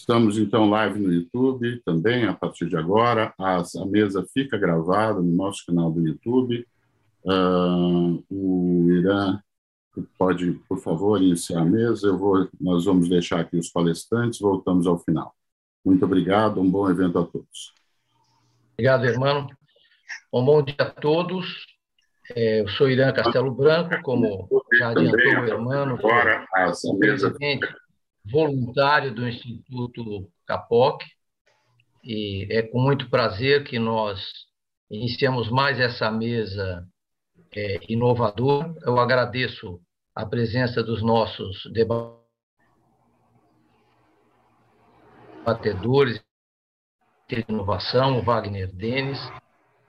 Estamos, então, live no YouTube também, a partir de agora. As, a mesa fica gravada no nosso canal do YouTube. Uh, o Irã pode, por favor, iniciar a mesa. Eu vou, nós vamos deixar aqui os palestrantes, voltamos ao final. Muito obrigado, um bom evento a todos. Obrigado, irmão. Um bom dia a todos. É, eu sou Irã Castelo Branco, como já adiantou o irmão, sou presidente voluntário do Instituto Capoc, e é com muito prazer que nós iniciamos mais essa mesa é, inovadora. Eu agradeço a presença dos nossos debatedores de inovação, Wagner Denis,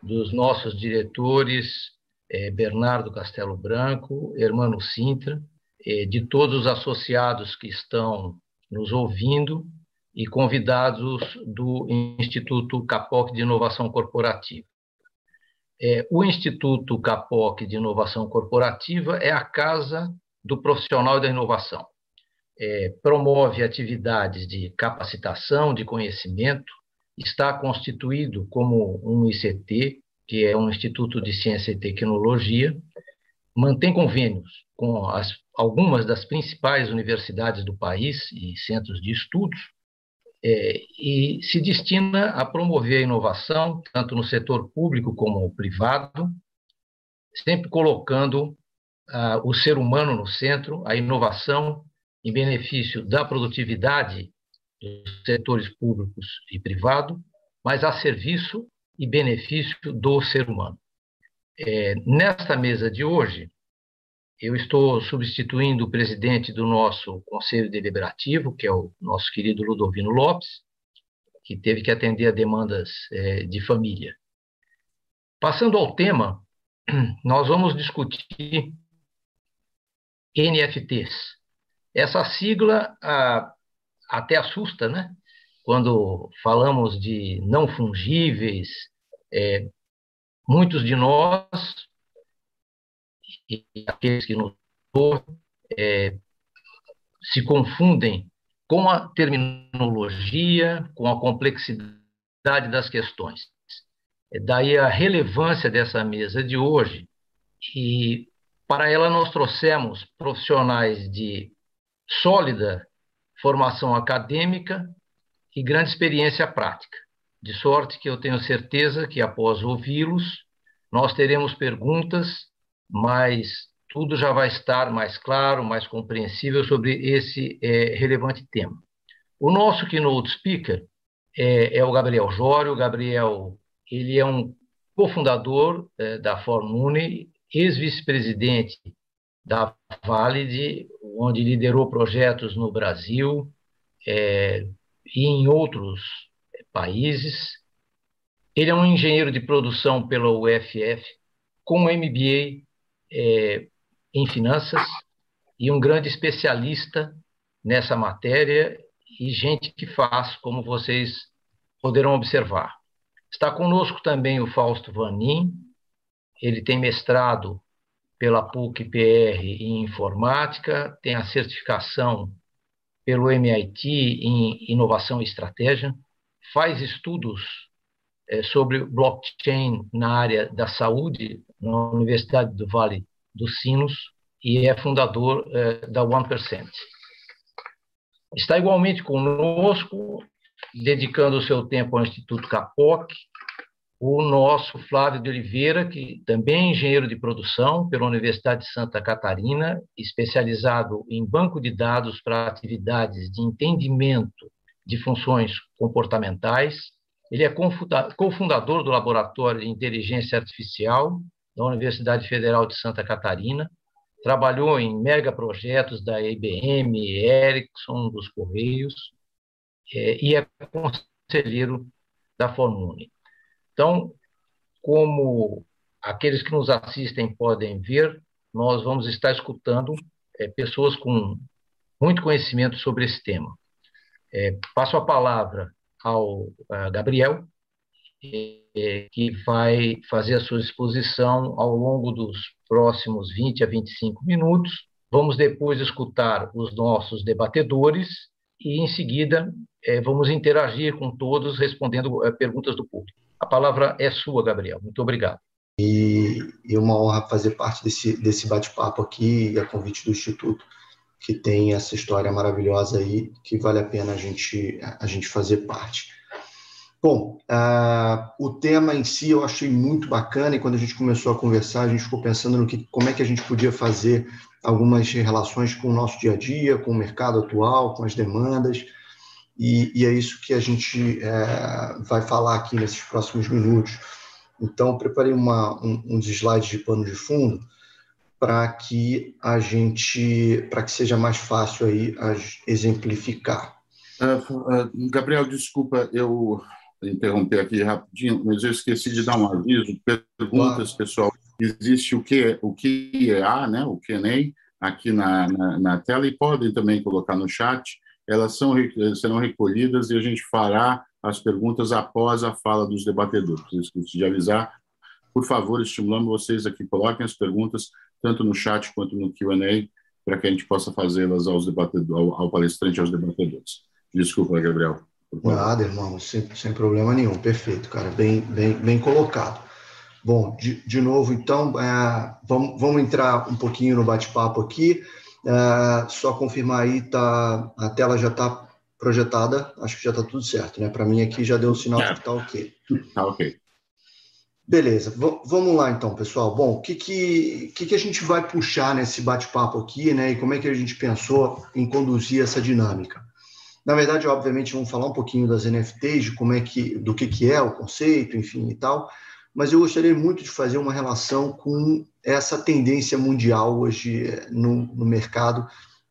dos nossos diretores, é, Bernardo Castelo Branco, Hermano Sintra, de todos os associados que estão nos ouvindo e convidados do Instituto Capoc de Inovação Corporativa. É, o Instituto Capoc de Inovação Corporativa é a casa do profissional da inovação. É, promove atividades de capacitação, de conhecimento, está constituído como um ICT, que é um Instituto de Ciência e Tecnologia, mantém convênios com as, algumas das principais universidades do país e centros de estudos, é, e se destina a promover a inovação, tanto no setor público como privado, sempre colocando ah, o ser humano no centro, a inovação em benefício da produtividade dos setores públicos e privado, mas a serviço e benefício do ser humano. É, nesta mesa de hoje, eu estou substituindo o presidente do nosso Conselho Deliberativo, que é o nosso querido Ludovino Lopes, que teve que atender a demandas é, de família. Passando ao tema, nós vamos discutir NFTs. Essa sigla ah, até assusta, né? Quando falamos de não fungíveis, é, muitos de nós, e aqueles que nos é, se confundem com a terminologia, com a complexidade das questões. É daí a relevância dessa mesa de hoje, e para ela nós trouxemos profissionais de sólida formação acadêmica e grande experiência prática. De sorte que eu tenho certeza que, após ouvi-los, nós teremos perguntas, mas tudo já vai estar mais claro, mais compreensível sobre esse é, relevante tema. O nosso keynote speaker é, é o Gabriel Jório. O Gabriel ele é um cofundador é, da Formune, ex-vice-presidente da Valide, onde liderou projetos no Brasil, é, e em outros países. Ele é um engenheiro de produção pela UFF, com MBA é, em finanças e um grande especialista nessa matéria e gente que faz, como vocês poderão observar. Está conosco também o Fausto Vanin, ele tem mestrado pela PUC-PR em informática, tem a certificação pelo MIT em inovação e estratégia, faz estudos é, sobre blockchain na área da saúde na Universidade do Vale dos Sinos e é fundador é, da 1%. Está igualmente conosco, dedicando o seu tempo ao Instituto Capoc, o nosso Flávio de Oliveira, que também é engenheiro de produção pela Universidade de Santa Catarina, especializado em banco de dados para atividades de entendimento de funções comportamentais. Ele é cofundador do Laboratório de Inteligência Artificial da Universidade Federal de Santa Catarina. Trabalhou em megaprojetos da IBM, Ericsson, dos Correios, é, e é conselheiro da Formune. Então, como aqueles que nos assistem podem ver, nós vamos estar escutando é, pessoas com muito conhecimento sobre esse tema. É, passo a palavra ao Gabriel, que vai fazer a sua exposição ao longo dos próximos 20 a 25 minutos. Vamos depois escutar os nossos debatedores e, em seguida, é, vamos interagir com todos, respondendo é, perguntas do público. A palavra é sua, Gabriel. Muito obrigado. E, e uma honra fazer parte desse, desse bate-papo aqui, a convite do Instituto, que tem essa história maravilhosa aí, que vale a pena a gente, a gente fazer parte. Bom, uh, o tema em si eu achei muito bacana e quando a gente começou a conversar, a gente ficou pensando no que, como é que a gente podia fazer algumas relações com o nosso dia a dia, com o mercado atual, com as demandas, e, e é isso que a gente é, vai falar aqui nesses próximos minutos. Então, preparei uma, um, uns slides de pano de fundo para que a gente, para que seja mais fácil aí exemplificar. Uh, uh, Gabriel, desculpa, eu interromper aqui rapidinho, mas eu esqueci de dar um aviso. Perguntas, claro. pessoal. Existe o que o que é a, né? O Q&A aqui na, na, na, tela e podem também colocar no chat. Elas são serão recolhidas e a gente fará as perguntas após a fala dos debatedores. Esqueci de avisar. Por favor, estimulamos vocês aqui coloquem as perguntas tanto no chat quanto no Q&A para que a gente possa fazê-las aos debatedores, ao, ao palestrante aos debatedores. Desculpa, Gabriel. Nada, irmão, sem, sem problema nenhum. Perfeito, cara. Bem, bem, bem colocado. Bom, de, de novo, então, é, vamos, vamos entrar um pouquinho no bate-papo aqui. É, só confirmar aí, tá, a tela já está projetada, acho que já está tudo certo, né? Para mim aqui já deu o sinal que está ok. Está ok. Beleza, v vamos lá então, pessoal. Bom, o que, que, que, que a gente vai puxar nesse bate-papo aqui, né? E como é que a gente pensou em conduzir essa dinâmica? Na verdade, obviamente, vamos falar um pouquinho das NFTs, de como é que, do que, que é o conceito, enfim e tal, mas eu gostaria muito de fazer uma relação com essa tendência mundial hoje eh, no, no mercado,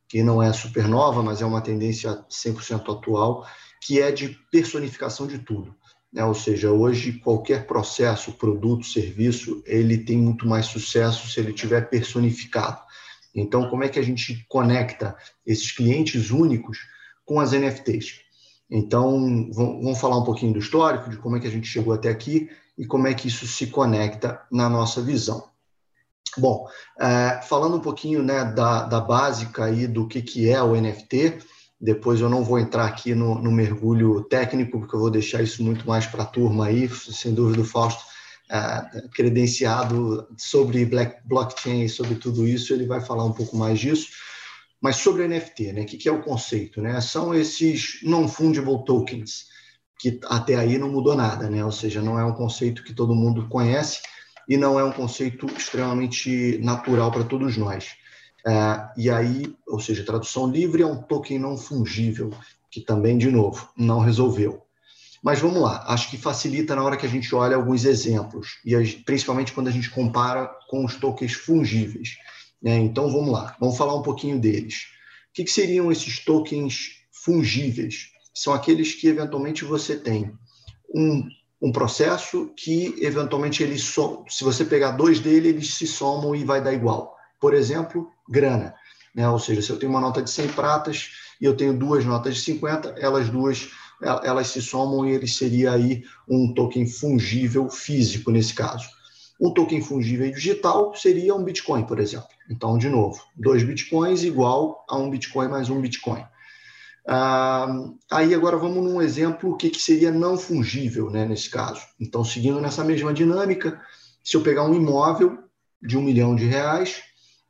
que não é supernova, mas é uma tendência 100% atual, que é de personificação de tudo. Né? Ou seja, hoje qualquer processo, produto, serviço, ele tem muito mais sucesso se ele tiver personificado. Então, como é que a gente conecta esses clientes únicos com as NFTs. Então, vamos falar um pouquinho do histórico, de como é que a gente chegou até aqui e como é que isso se conecta na nossa visão. Bom, é, falando um pouquinho né, da, da básica aí do que, que é o NFT, depois eu não vou entrar aqui no, no mergulho técnico, porque eu vou deixar isso muito mais para a turma aí, sem dúvida o Fausto, é, credenciado sobre black, blockchain e sobre tudo isso, ele vai falar um pouco mais disso. Mas sobre NFT, né? O que é o conceito? Né? São esses non-fungible tokens, que até aí não mudou nada, né? Ou seja, não é um conceito que todo mundo conhece e não é um conceito extremamente natural para todos nós. É, e aí, ou seja, tradução livre é um token não fungível, que também, de novo, não resolveu. Mas vamos lá, acho que facilita na hora que a gente olha alguns exemplos, e principalmente quando a gente compara com os tokens fungíveis. Né? Então vamos lá, vamos falar um pouquinho deles. O que, que seriam esses tokens fungíveis? São aqueles que eventualmente você tem um, um processo que eventualmente ele so, se você pegar dois dele, eles se somam e vai dar igual. Por exemplo, grana. Né? Ou seja, se eu tenho uma nota de 100 pratas e eu tenho duas notas de 50, elas duas elas se somam e ele seria aí um token fungível físico nesse caso. Um token fungível digital seria um Bitcoin, por exemplo. Então, de novo, dois Bitcoins igual a um Bitcoin mais um Bitcoin. Ah, aí agora vamos num exemplo o que, que seria não fungível né, nesse caso. Então, seguindo nessa mesma dinâmica, se eu pegar um imóvel de um milhão de reais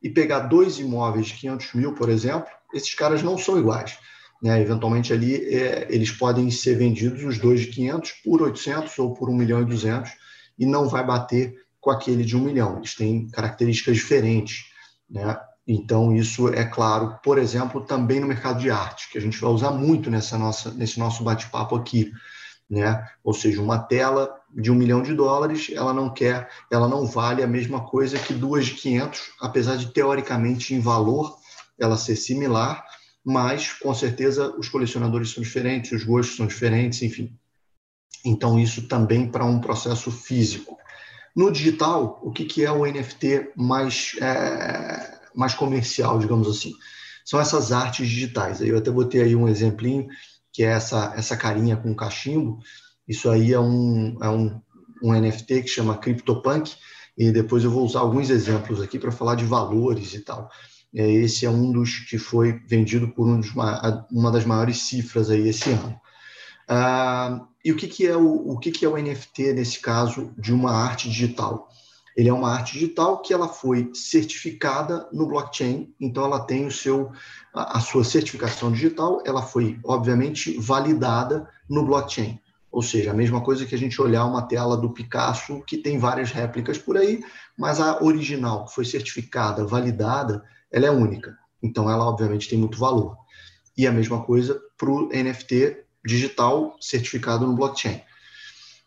e pegar dois imóveis de 500 mil, por exemplo, esses caras não são iguais. Né? Eventualmente ali é, eles podem ser vendidos os dois de 500 por 800 ou por 1 milhão e 200 e não vai bater com aquele de um milhão. Eles têm características diferentes. Né? Então, isso é claro, por exemplo, também no mercado de arte, que a gente vai usar muito nessa nossa, nesse nosso bate-papo aqui. Né? Ou seja, uma tela de um milhão de dólares, ela não quer, ela não vale a mesma coisa que duas de 500, apesar de teoricamente em valor ela ser similar, mas com certeza os colecionadores são diferentes, os gostos são diferentes, enfim. Então isso também para um processo físico. No digital, o que, que é o NFT mais, é, mais comercial, digamos assim? São essas artes digitais. Eu até botei aí um exemplinho, que é essa, essa carinha com cachimbo. Isso aí é um, é um, um NFT que chama CryptoPunk, e depois eu vou usar alguns exemplos aqui para falar de valores e tal. É, esse é um dos que foi vendido por um dos, uma das maiores cifras aí esse ano. Ah, e o que, que é o, o que, que é o NFT nesse caso de uma arte digital? Ele é uma arte digital que ela foi certificada no blockchain, então ela tem o seu a, a sua certificação digital, ela foi obviamente validada no blockchain. Ou seja, a mesma coisa que a gente olhar uma tela do Picasso que tem várias réplicas por aí, mas a original que foi certificada, validada, ela é única. Então ela obviamente tem muito valor. E a mesma coisa para o NFT digital certificado no blockchain.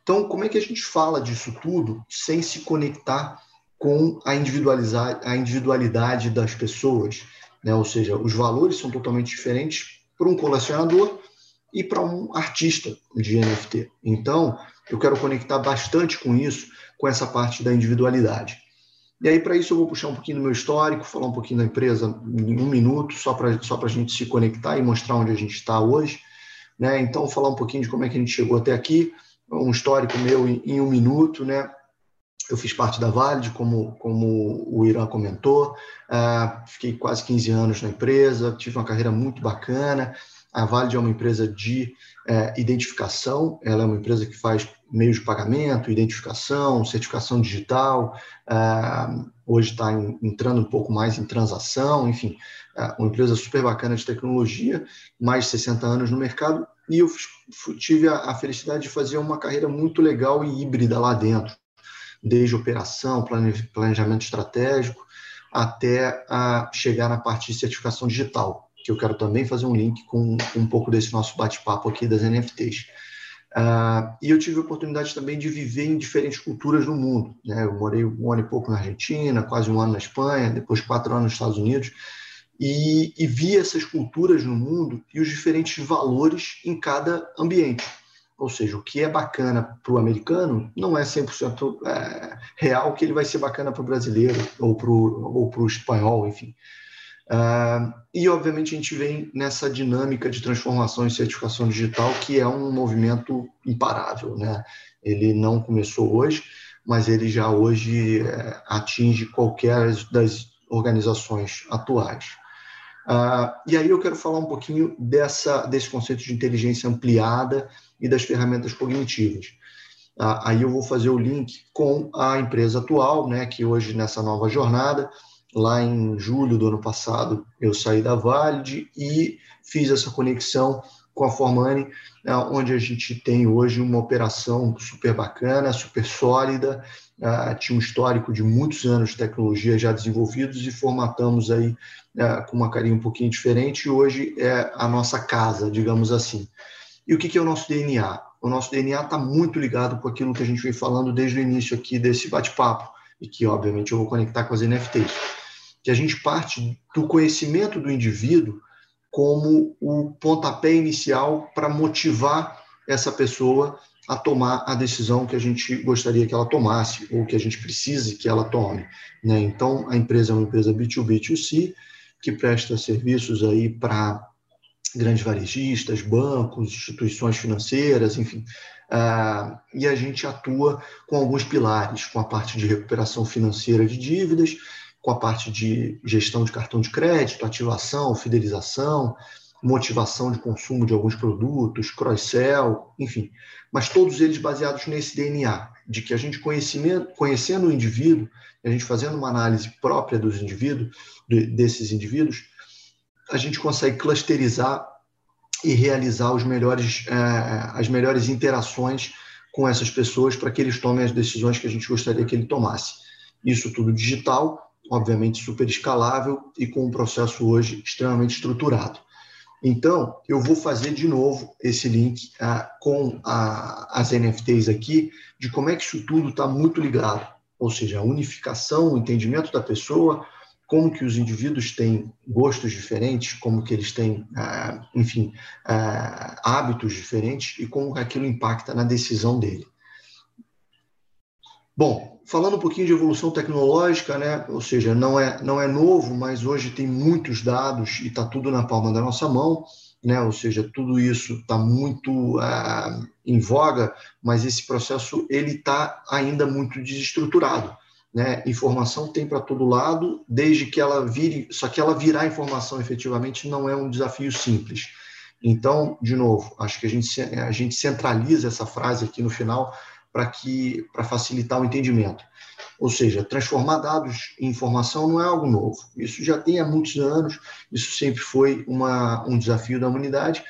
Então, como é que a gente fala disso tudo sem se conectar com a, a individualidade das pessoas? Né? Ou seja, os valores são totalmente diferentes para um colecionador e para um artista de NFT. Então, eu quero conectar bastante com isso, com essa parte da individualidade. E aí, para isso, eu vou puxar um pouquinho do meu histórico, falar um pouquinho da empresa em um minuto, só para só a gente se conectar e mostrar onde a gente está hoje. Né? Então, falar um pouquinho de como é que a gente chegou até aqui, um histórico meu em, em um minuto, né? Eu fiz parte da Valide, como, como o Irã comentou, uh, fiquei quase 15 anos na empresa, tive uma carreira muito bacana. A Valide é uma empresa de uh, identificação, ela é uma empresa que faz meios de pagamento, identificação, certificação digital, uh, hoje está entrando um pouco mais em transação, enfim, é, uma empresa super bacana de tecnologia, mais de 60 anos no mercado, e eu tive a, felicidade de fazer uma carreira muito legal e híbrida lá dentro, desde operação, planejamento estratégico, até a chegar na parte de certificação digital, que eu quero também fazer um link com um pouco desse nosso bate-papo aqui das NFTs. Ah, e eu tive a oportunidade também de viver em diferentes culturas no mundo. Né? Eu morei um ano e pouco na Argentina, quase um ano na Espanha, depois quatro anos nos Estados Unidos e, e vi essas culturas no mundo e os diferentes valores em cada ambiente. Ou seja, o que é bacana para o americano não é 100% é, real que ele vai ser bacana para o brasileiro ou para o espanhol, enfim. Uh, e, obviamente, a gente vem nessa dinâmica de transformação e certificação digital, que é um movimento imparável. Né? Ele não começou hoje, mas ele já hoje é, atinge qualquer das organizações atuais. Uh, e aí eu quero falar um pouquinho dessa, desse conceito de inteligência ampliada e das ferramentas cognitivas. Uh, aí eu vou fazer o link com a empresa atual, né, que hoje nessa nova jornada, lá em julho do ano passado, eu saí da Valide e fiz essa conexão com a Formani, né, onde a gente tem hoje uma operação super bacana, super sólida, uh, tinha um histórico de muitos anos de tecnologia já desenvolvidos e formatamos aí uh, com uma carinha um pouquinho diferente e hoje é a nossa casa, digamos assim. E o que é o nosso DNA? O nosso DNA está muito ligado com aquilo que a gente vem falando desde o início aqui desse bate-papo e que, obviamente, eu vou conectar com as NFTs, que a gente parte do conhecimento do indivíduo como o pontapé inicial para motivar essa pessoa a tomar a decisão que a gente gostaria que ela tomasse ou que a gente precise que ela tome. Né? Então, a empresa é uma empresa B2B, B2C, que presta serviços aí para grandes varejistas, bancos, instituições financeiras, enfim. Uh, e a gente atua com alguns pilares, com a parte de recuperação financeira de dívidas, com a parte de gestão de cartão de crédito, ativação, fidelização, motivação de consumo de alguns produtos, cross-sell, enfim, mas todos eles baseados nesse DNA, de que a gente conhecendo o indivíduo, a gente fazendo uma análise própria dos indivíduos, desses indivíduos, a gente consegue clusterizar e realizar os melhores, é, as melhores interações com essas pessoas para que eles tomem as decisões que a gente gostaria que ele tomasse. Isso tudo digital, obviamente super escalável e com um processo hoje extremamente estruturado. Então, eu vou fazer de novo esse link ah, com a, as NFTs aqui, de como é que isso tudo está muito ligado. Ou seja, a unificação, o entendimento da pessoa, como que os indivíduos têm gostos diferentes, como que eles têm, ah, enfim, ah, hábitos diferentes e como aquilo impacta na decisão dele. Bom, falando um pouquinho de evolução tecnológica, né? ou seja, não é, não é novo, mas hoje tem muitos dados e está tudo na palma da nossa mão, né? ou seja, tudo isso está muito uh, em voga, mas esse processo ele está ainda muito desestruturado. né? Informação tem para todo lado, desde que ela vire, só que ela virar informação efetivamente não é um desafio simples. Então, de novo, acho que a gente, a gente centraliza essa frase aqui no final para que para facilitar o entendimento. Ou seja, transformar dados em informação não é algo novo. Isso já tem há muitos anos, isso sempre foi uma, um desafio da humanidade,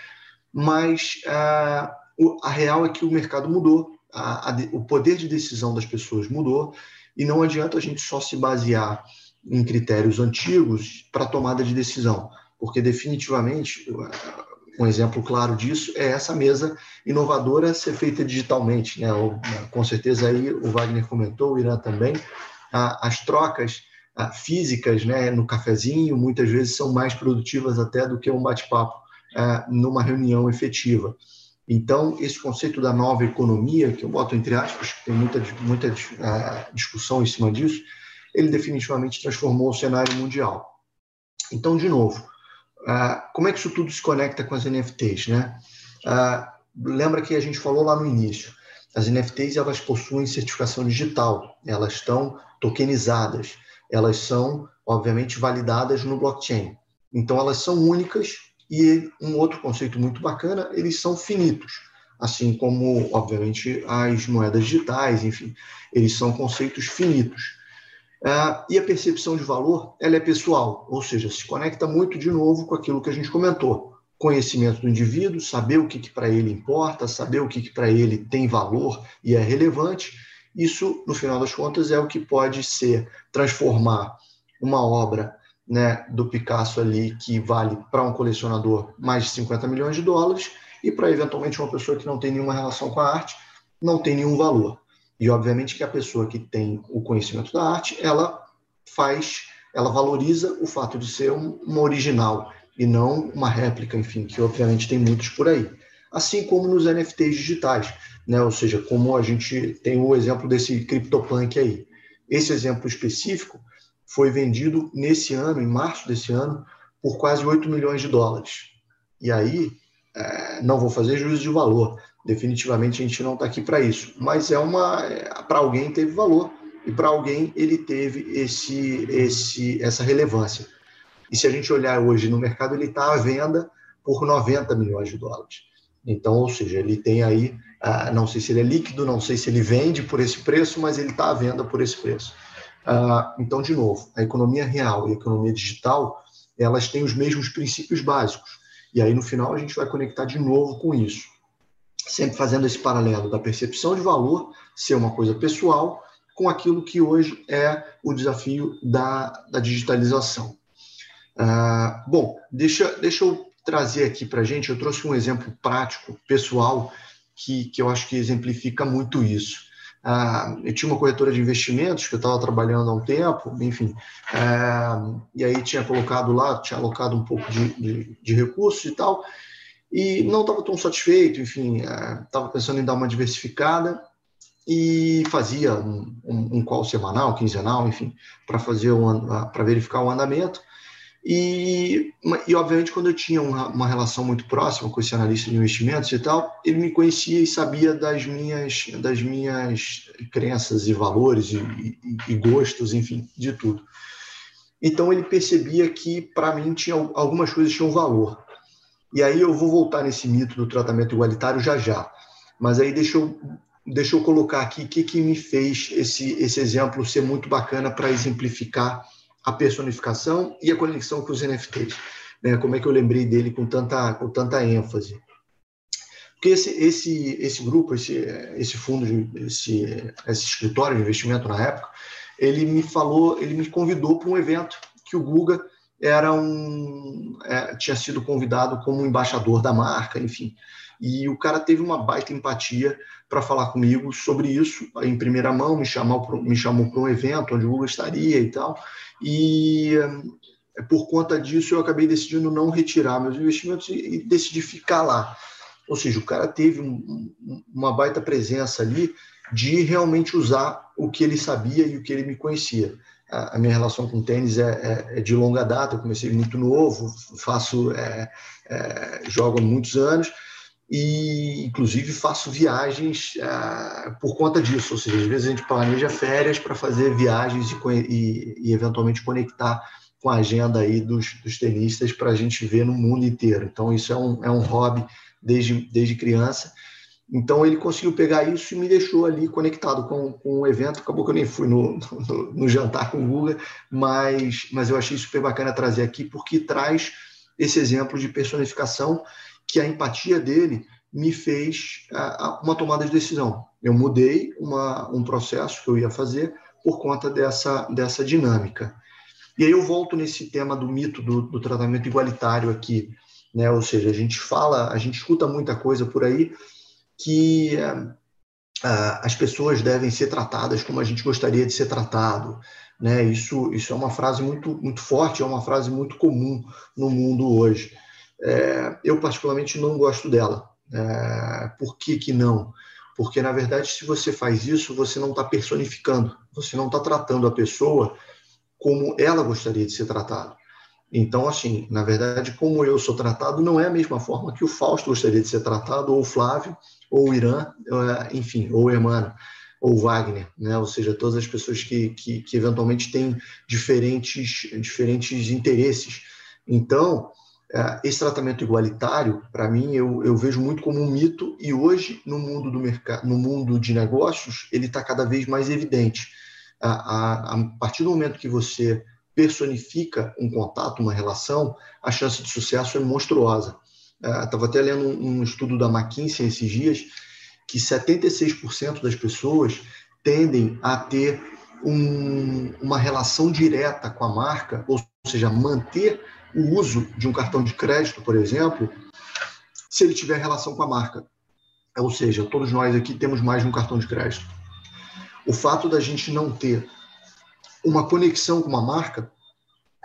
mas a, a real é que o mercado mudou, a, a, o poder de decisão das pessoas mudou, e não adianta a gente só se basear em critérios antigos para tomada de decisão, porque definitivamente um exemplo claro disso é essa mesa inovadora ser feita digitalmente, né? Com certeza aí o Wagner comentou, o Irã também, as trocas físicas, né, no cafezinho, muitas vezes são mais produtivas até do que um bate-papo numa reunião efetiva. Então, esse conceito da nova economia, que eu boto entre aspas, que tem muita, muita uh, discussão em cima disso, ele definitivamente transformou o cenário mundial. Então, de novo, uh, como é que isso tudo se conecta com as NFTs? Né? Uh, lembra que a gente falou lá no início, as NFTs elas possuem certificação digital, elas estão tokenizadas, elas são, obviamente, validadas no blockchain. Então, elas são únicas e um outro conceito muito bacana, eles são finitos, assim como, obviamente, as moedas digitais, enfim, eles são conceitos finitos. Uh, e a percepção de valor, ela é pessoal, ou seja, se conecta muito de novo com aquilo que a gente comentou. Conhecimento do indivíduo, saber o que, que para ele importa, saber o que, que para ele tem valor e é relevante. Isso, no final das contas, é o que pode ser transformar uma obra né, do Picasso ali que vale para um colecionador mais de 50 milhões de dólares e para eventualmente uma pessoa que não tem nenhuma relação com a arte não tem nenhum valor. E obviamente que a pessoa que tem o conhecimento da arte, ela faz, ela valoriza o fato de ser um, uma original e não uma réplica, enfim, que obviamente tem muitos por aí. Assim como nos NFTs digitais, né? Ou seja, como a gente tem o exemplo desse CryptoPunk aí. Esse exemplo específico, foi vendido nesse ano, em março desse ano, por quase 8 milhões de dólares. E aí, é, não vou fazer juízo de valor, definitivamente a gente não está aqui para isso, mas é uma é, para alguém teve valor e para alguém ele teve esse, esse, essa relevância. E se a gente olhar hoje no mercado, ele está à venda por 90 milhões de dólares. Então, ou seja, ele tem aí, ah, não sei se ele é líquido, não sei se ele vende por esse preço, mas ele está à venda por esse preço. Ah, então, de novo, a economia real e a economia digital, elas têm os mesmos princípios básicos. E aí, no final, a gente vai conectar de novo com isso. Sempre fazendo esse paralelo da percepção de valor ser uma coisa pessoal com aquilo que hoje é o desafio da, da digitalização. Ah, bom, deixa, deixa eu trazer aqui para a gente, eu trouxe um exemplo prático, pessoal, que, que eu acho que exemplifica muito isso. Ah, eu tinha uma corretora de investimentos que eu estava trabalhando há um tempo, enfim, ah, e aí tinha colocado lá, tinha alocado um pouco de, de, de recursos e tal, e não estava tão satisfeito, enfim, estava ah, pensando em dar uma diversificada e fazia um, um, um call semanal, quinzenal, enfim, para fazer para verificar o andamento. E, e, obviamente, quando eu tinha uma, uma, relação muito próxima com esse analista de investimentos e tal, ele me conhecia e sabia das minhas, das minhas crenças e valores e, e, e gostos, enfim, de tudo. Então, ele percebia que, para mim, tinha, algumas coisas tinham valor. E aí eu vou voltar nesse mito do tratamento igualitário já já. Mas aí deixa eu, deixa eu colocar aqui o que, que me fez esse, esse exemplo ser muito bacana para exemplificar a personificação e a conexão com os NFTs. Né? Como é que eu lembrei dele com tanta, com tanta ênfase? Porque esse, esse, esse grupo, esse, esse fundo, esse, esse escritório de investimento na época, ele me falou, ele me convidou para um evento que o Guga era um, é, tinha sido convidado como embaixador da marca, enfim. E o cara teve uma baita empatia para falar comigo sobre isso em primeira mão, me chamou, me chamou para um evento onde o Guga estaria e tal. E por conta disso eu acabei decidindo não retirar meus investimentos e, e decidi ficar lá. Ou seja, o cara teve um, uma baita presença ali de realmente usar o que ele sabia e o que ele me conhecia. A, minha relação com tênis é, é, é, de longa data, eu comecei muito novo, faço, é, é, jogo há muitos anos, e, inclusive faço viagens uh, por conta disso, ou seja, às vezes a gente planeja férias para fazer viagens e, e, e, eventualmente conectar com a agenda aí dos, dos tenistas para a gente ver no mundo inteiro. Então isso é um, é um hobby desde, desde criança. Então ele conseguiu pegar isso e me deixou ali conectado com, com o evento. Acabou que eu nem fui no, no, no jantar com o Guga, mas, mas eu achei super bacana trazer aqui porque traz esse exemplo de personificação que a empatia dele me fez uma tomada de decisão. Eu mudei uma, um processo que eu ia fazer por conta dessa, dessa dinâmica. E aí eu volto nesse tema do mito do, do tratamento igualitário aqui, né? Ou seja, a gente fala, a gente escuta muita coisa por aí que uh, as pessoas devem ser tratadas como a gente gostaria de ser tratado, né? Isso, isso é uma frase muito, muito forte, é uma frase muito comum no mundo hoje. É, eu particularmente não gosto dela. É, por que, que não? Porque, na verdade, se você faz isso, você não está personificando, você não está tratando a pessoa como ela gostaria de ser tratada. Então, assim, na verdade, como eu sou tratado, não é a mesma forma que o Fausto gostaria de ser tratado, ou o Flávio, ou o Irã, é, enfim, ou o Emmanuel, ou o Wagner, né? ou seja, todas as pessoas que, que, que eventualmente têm diferentes, diferentes interesses. Então, é, esse tratamento igualitário, para mim, eu, eu, vejo muito como um mito e hoje, no mundo do mercado, no mundo de negócios, ele está cada vez mais evidente. A, a, a, partir do momento que você personifica um contato, uma relação, a chance de sucesso é monstruosa. Estava é, até lendo um estudo da McKinsey esses dias que 76% das pessoas tendem a ter um, uma relação direta com a marca, ou seja, manter o uso de um cartão de crédito, por exemplo, se ele tiver relação com a marca. Ou seja, todos nós aqui temos mais de um cartão de crédito. O fato da gente não ter uma conexão com uma marca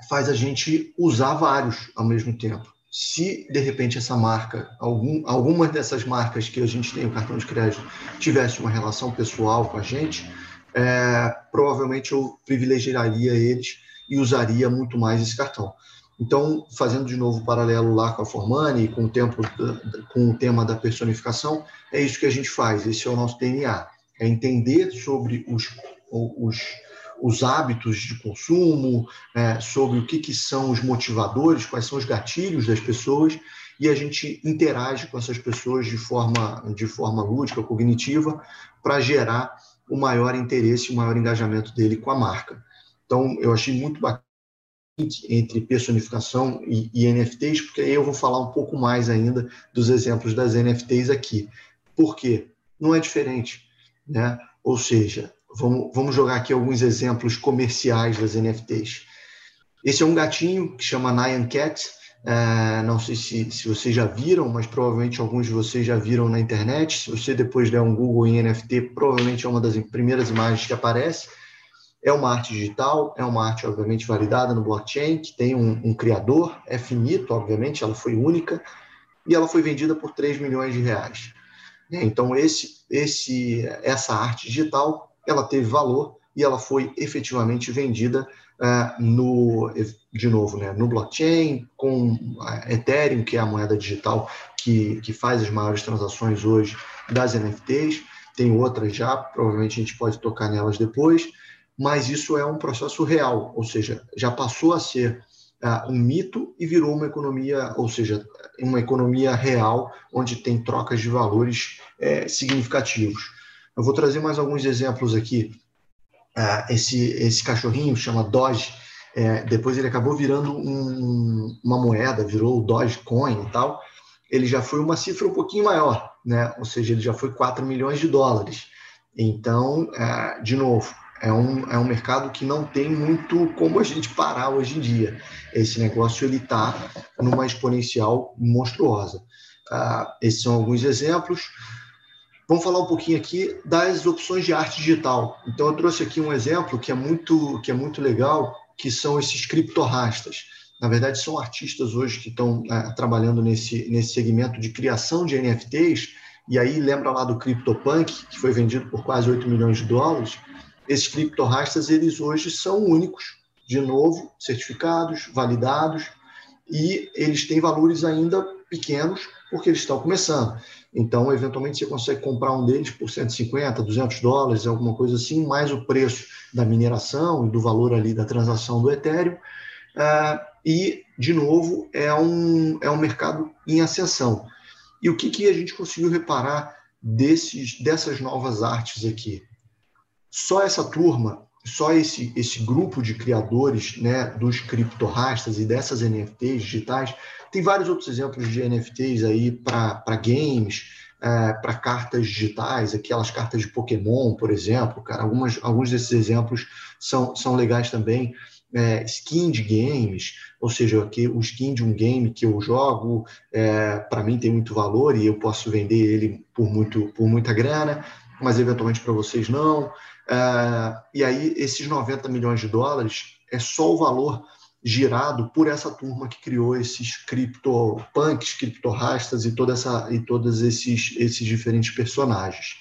faz a gente usar vários ao mesmo tempo. Se de repente essa marca, algum, algumas dessas marcas que a gente tem o cartão de crédito, tivesse uma relação pessoal com a gente, é, provavelmente eu privilegiaria eles e usaria muito mais esse cartão. Então, fazendo de novo o paralelo lá com a Formani, com o, tempo, com o tema da personificação, é isso que a gente faz, esse é o nosso DNA. É entender sobre os, os, os hábitos de consumo, é, sobre o que, que são os motivadores, quais são os gatilhos das pessoas, e a gente interage com essas pessoas de forma, de forma lúdica, cognitiva, para gerar o maior interesse, o maior engajamento dele com a marca. Então, eu achei muito bacana entre personificação e, e, NFTs, porque aí eu vou falar um pouco mais ainda dos exemplos das NFTs aqui. Por quê? Não é diferente, né? Ou seja, vamos, vamos jogar aqui alguns exemplos comerciais das NFTs. Esse é um gatinho que chama Nyan Cat. É, não sei se, se vocês já viram, mas provavelmente alguns de vocês já viram na internet. Se você depois der um Google em NFT, provavelmente é uma das primeiras imagens que aparece. É uma arte digital, é uma arte, obviamente, validada no blockchain, que tem um, um criador, é finito, obviamente, ela foi única, e ela foi vendida por 3 milhões de reais. Então, esse, esse, essa arte digital, ela teve valor e ela foi efetivamente vendida uh, no, de novo, né, no blockchain, com a Ethereum, que é a moeda digital que, que faz as maiores transações hoje das NFTs. Tem outras já, provavelmente a gente pode tocar nelas depois mas isso é um processo real, ou seja, já passou a ser uh, um mito e virou uma economia, ou seja, uma economia real, onde tem trocas de valores é, significativos. Eu vou trazer mais alguns exemplos aqui. Uh, esse, esse cachorrinho chama Doge, é, depois ele acabou virando um, uma moeda, virou o Dogecoin e tal. Ele já foi uma cifra um pouquinho maior, né? ou seja, ele já foi 4 milhões de dólares. Então, uh, de novo, é um, é um mercado que não tem muito como a gente parar hoje em dia. Esse negócio ele está numa exponencial monstruosa. Uh, esses são alguns exemplos. Vamos falar um pouquinho aqui das opções de arte digital. Então eu trouxe aqui um exemplo que é muito que é muito legal, que são esses criptorrastas. Na verdade são artistas hoje que estão uh, trabalhando nesse nesse segmento de criação de NFTs. E aí lembra lá do CryptoPunk, que foi vendido por quase 8 milhões de dólares esses criptorrastas, eles hoje são únicos, de novo, certificados, validados, e eles têm valores ainda pequenos, porque eles estão começando. Então, eventualmente, você consegue comprar um deles por 150, 200 dólares, alguma coisa assim, mais o preço da mineração e do valor ali da transação do Ethereum. Uh, e, de novo, é um, é um mercado em ascensão. E o que, que a gente conseguiu reparar desses, dessas novas artes aqui? Só essa turma, só esse, esse grupo de criadores né, dos criptorastas e dessas NFTs digitais, tem vários outros exemplos de NFTs aí para games, é, para cartas digitais, aquelas cartas de Pokémon, por exemplo, cara, algumas, alguns desses exemplos são, são legais também é, skin de games, ou seja, que o skin de um game que eu jogo, é, para mim tem muito valor e eu posso vender ele por, muito, por muita grana, mas eventualmente para vocês não. É, e aí, esses 90 milhões de dólares é só o valor girado por essa turma que criou esses criptopunks, criptorastas e toda essa e todos esses esses diferentes personagens.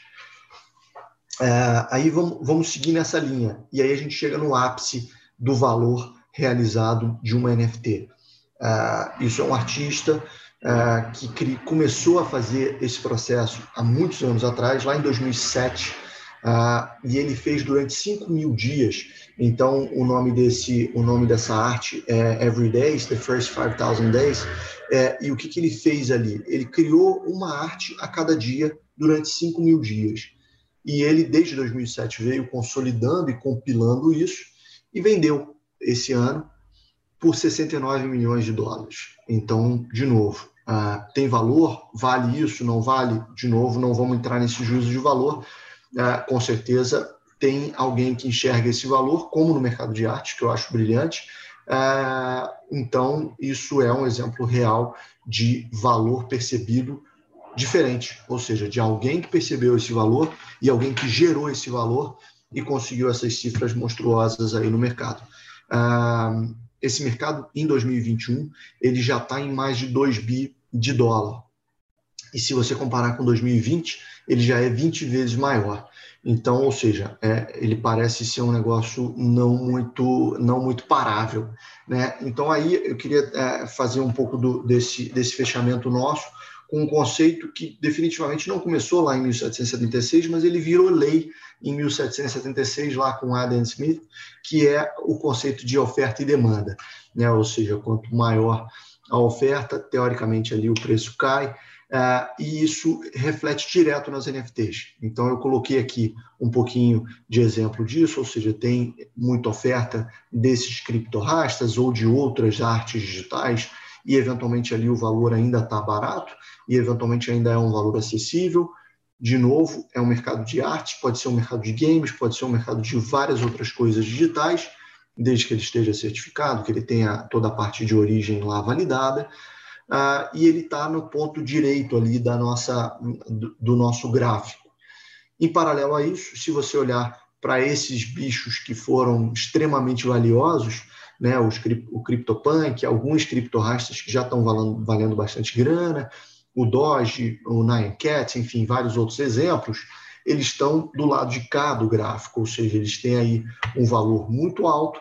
É, aí vamos, vamos seguir nessa linha e aí a gente chega no ápice do valor realizado de uma NFT. Uh, ah, isso é um artista que começou a fazer esse processo há muitos anos atrás, lá em 2007, uh, ah, e ele fez durante 5 mil dias. Então, o nome, desse, o nome dessa arte é Every Days, The First 5,000 Days. É, e o que, que ele fez ali? Ele criou uma arte a cada dia durante 5 mil dias. E ele, desde 2007, veio consolidando e compilando isso e vendeu esse ano por 69 milhões de dólares. Então, de novo, uh, tem valor? Vale isso? Não vale? De novo, não vamos entrar nesse juízo de valor. Uh, com certeza tem alguém que enxerga esse valor, como no mercado de arte, que eu acho brilhante. Uh, então, isso é um exemplo real de valor percebido diferente, ou seja, de alguém que percebeu esse valor e alguém que gerou esse valor e conseguiu essas cifras monstruosas aí no mercado. Ah, esse mercado, em 2021, ele já está em mais de 2 bi de dólar. E se você comparar com 2020, ele já é 20 vezes maior. Então, ou seja, é, ele parece ser um negócio não muito, não muito parável. Né? Então, aí eu queria é, fazer um pouco do, desse, desse fechamento nosso com um conceito que definitivamente não começou lá em 1776, mas ele virou lei em 1776, lá com Adam Smith, que é o conceito de oferta e demanda. Né? Ou seja, quanto maior a oferta, teoricamente ali o preço cai, Uh, e isso reflete direto nas NFTs. Então, eu coloquei aqui um pouquinho de exemplo disso, ou seja, tem muita oferta desses criptorastas ou de outras artes digitais, e eventualmente ali o valor ainda está barato, e eventualmente ainda é um valor acessível. De novo, é um mercado de arte, pode ser um mercado de games, pode ser um mercado de várias outras coisas digitais, desde que ele esteja certificado, que ele tenha toda a parte de origem lá validada. Uh, e ele está no ponto direito ali da nossa, do, do nosso gráfico. Em paralelo a isso, se você olhar para esses bichos que foram extremamente valiosos, né, os, o CryptoPunk, alguns criptorastas que já estão valendo, valendo bastante grana, o Doge, o Nine Cats, enfim, vários outros exemplos, eles estão do lado de cá do gráfico, ou seja, eles têm aí um valor muito alto,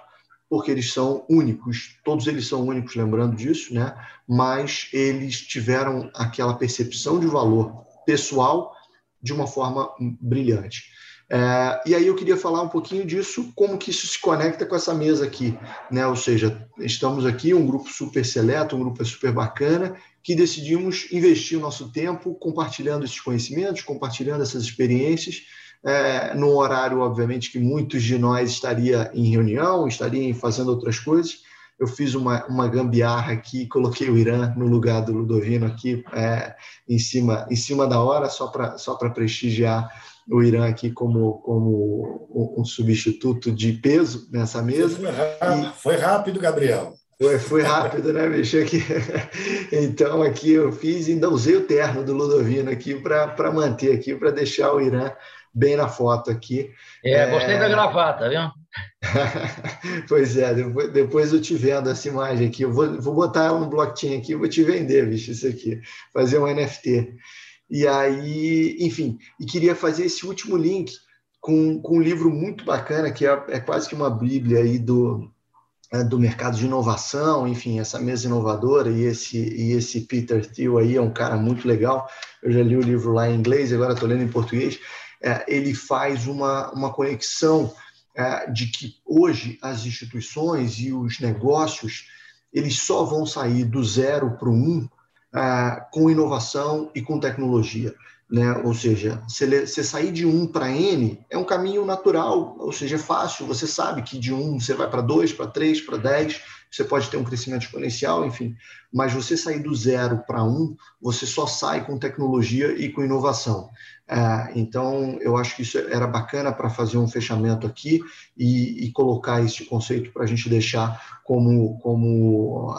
porque eles são únicos, todos eles são únicos, lembrando disso, né? Mas eles tiveram aquela percepção de valor pessoal de uma forma brilhante. É, e aí eu queria falar um pouquinho disso, como que isso se conecta com essa mesa aqui, né? Ou seja, estamos aqui, um grupo super seleto, um grupo super bacana, que decidimos investir o nosso tempo compartilhando esses conhecimentos, compartilhando essas experiências, é, num horário, obviamente, que muitos de nós estaria em reunião, estariam fazendo outras coisas. Eu fiz uma, uma gambiarra aqui, coloquei o Irã no lugar do Ludovino aqui, é, em, cima, em cima da hora, só para só prestigiar o Irã aqui como, como um substituto de peso nessa mesa. Foi rápido, e... foi rápido Gabriel. Foi, foi rápido, né, bicho? Aqui. Então, aqui eu fiz, ainda usei o terno do Ludovino aqui para manter aqui, para deixar o Irã bem na foto aqui. É, gostei é... da gravata, viu? pois é, depois, depois eu te vendo essa imagem aqui. Eu vou, vou botar ela no blockchain aqui, vou te vender, bicho, isso aqui. Fazer um NFT. E aí, enfim, e queria fazer esse último link com, com um livro muito bacana, que é, é quase que uma bíblia aí do, é, do mercado de inovação, enfim, essa mesa inovadora e esse, e esse Peter Thiel aí é um cara muito legal. Eu já li o livro lá em inglês, agora estou lendo em português. É, ele faz uma, uma conexão é, de que hoje as instituições e os negócios eles só vão sair do zero para o um é, com inovação e com tecnologia né? Ou seja, você sair de 1 para N é um caminho natural, ou seja, é fácil. Você sabe que de 1 você vai para 2, para 3, para 10, você pode ter um crescimento exponencial, enfim. Mas você sair do zero para 1, você só sai com tecnologia e com inovação. É, então, eu acho que isso era bacana para fazer um fechamento aqui e, e colocar esse conceito para a gente deixar como, como,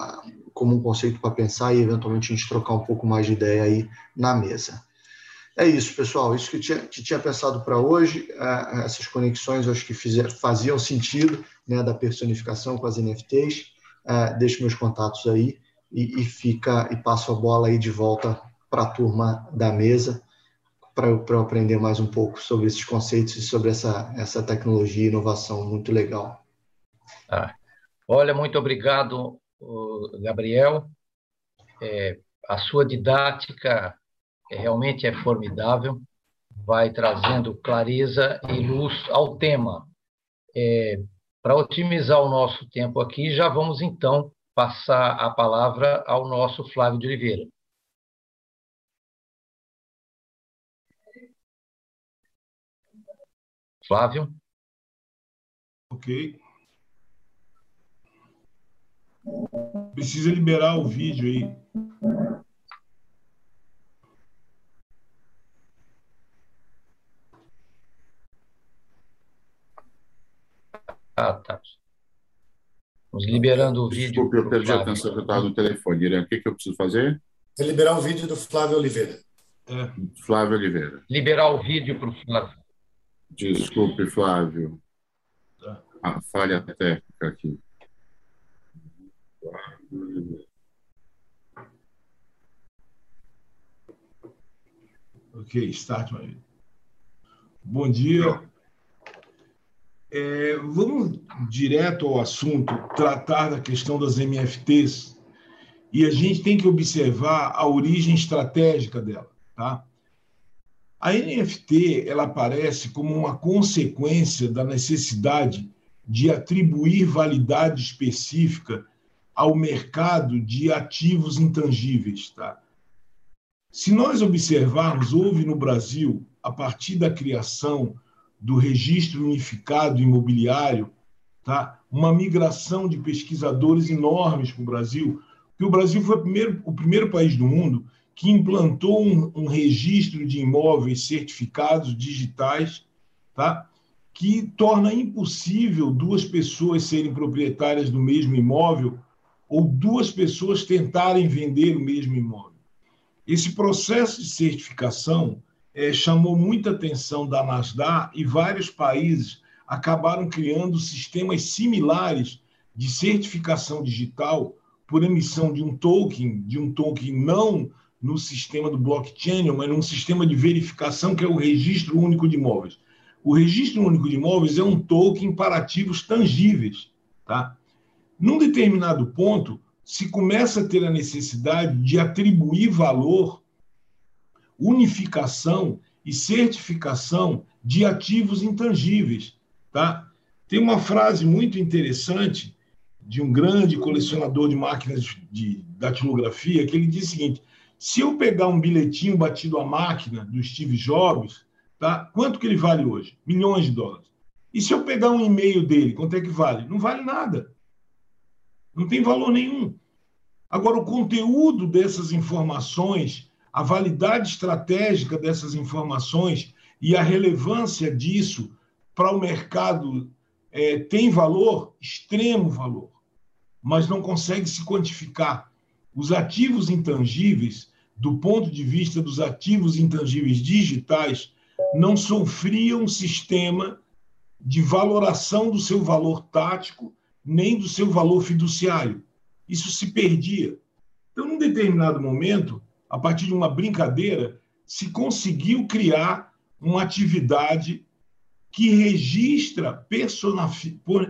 como um conceito para pensar e eventualmente a gente trocar um pouco mais de ideia aí na mesa. É isso, pessoal. Isso que tinha, que tinha pensado para hoje. É, essas conexões acho que fizer, faziam sentido né, da personificação com as NFTs. É, deixo meus contatos aí e, e, fica e passo a bola aí de volta para a turma da mesa para eu, eu aprender mais um pouco sobre esses conceitos e sobre essa, essa tecnologia e inovação muito legal. Ah, olha, muito obrigado, Gabriel. É, a sua didática realmente é formidável, vai trazendo clareza e luz ao tema. É, Para otimizar o nosso tempo aqui, já vamos então passar a palavra ao nosso Flávio de Oliveira. Flávio. Ok. Precisa liberar o vídeo aí. Ah, tá. Vamos liberando o vídeo. Desculpe, eu perdi a atenção que eu estava no telefone. Irã, o que, que eu preciso fazer? É liberar o vídeo do Flávio Oliveira. É. Flávio Oliveira. Liberar o vídeo para o Flávio. Desculpe, Flávio. Tá. A falha técnica aqui. Ok, start. Bom dia. É, vamos direto ao assunto, tratar da questão das MFTs, e a gente tem que observar a origem estratégica dela. Tá? A NFT ela aparece como uma consequência da necessidade de atribuir validade específica ao mercado de ativos intangíveis. Tá? Se nós observarmos, houve no Brasil, a partir da criação do registro unificado imobiliário, tá? uma migração de pesquisadores enormes para o Brasil, que o Brasil foi o primeiro, o primeiro país do mundo que implantou um, um registro de imóveis certificados digitais, tá? que torna impossível duas pessoas serem proprietárias do mesmo imóvel ou duas pessoas tentarem vender o mesmo imóvel. Esse processo de certificação é, chamou muita atenção da Nasdaq e vários países acabaram criando sistemas similares de certificação digital por emissão de um token, de um token não no sistema do blockchain, mas num sistema de verificação que é o Registro Único de Imóveis. O Registro Único de Imóveis é um token para ativos tangíveis, tá? Num determinado ponto, se começa a ter a necessidade de atribuir valor unificação e certificação de ativos intangíveis. Tá? Tem uma frase muito interessante de um grande colecionador de máquinas de datilografia que ele diz o seguinte: se eu pegar um bilhetinho batido à máquina do Steve Jobs, tá? quanto que ele vale hoje? Milhões de dólares. E se eu pegar um e-mail dele, quanto é que vale? Não vale nada. Não tem valor nenhum. Agora, o conteúdo dessas informações a validade estratégica dessas informações e a relevância disso para o mercado é, tem valor, extremo valor, mas não consegue se quantificar. Os ativos intangíveis, do ponto de vista dos ativos intangíveis digitais, não sofriam um sistema de valoração do seu valor tático, nem do seu valor fiduciário. Isso se perdia. Então, num determinado momento, a partir de uma brincadeira, se conseguiu criar uma atividade que registra,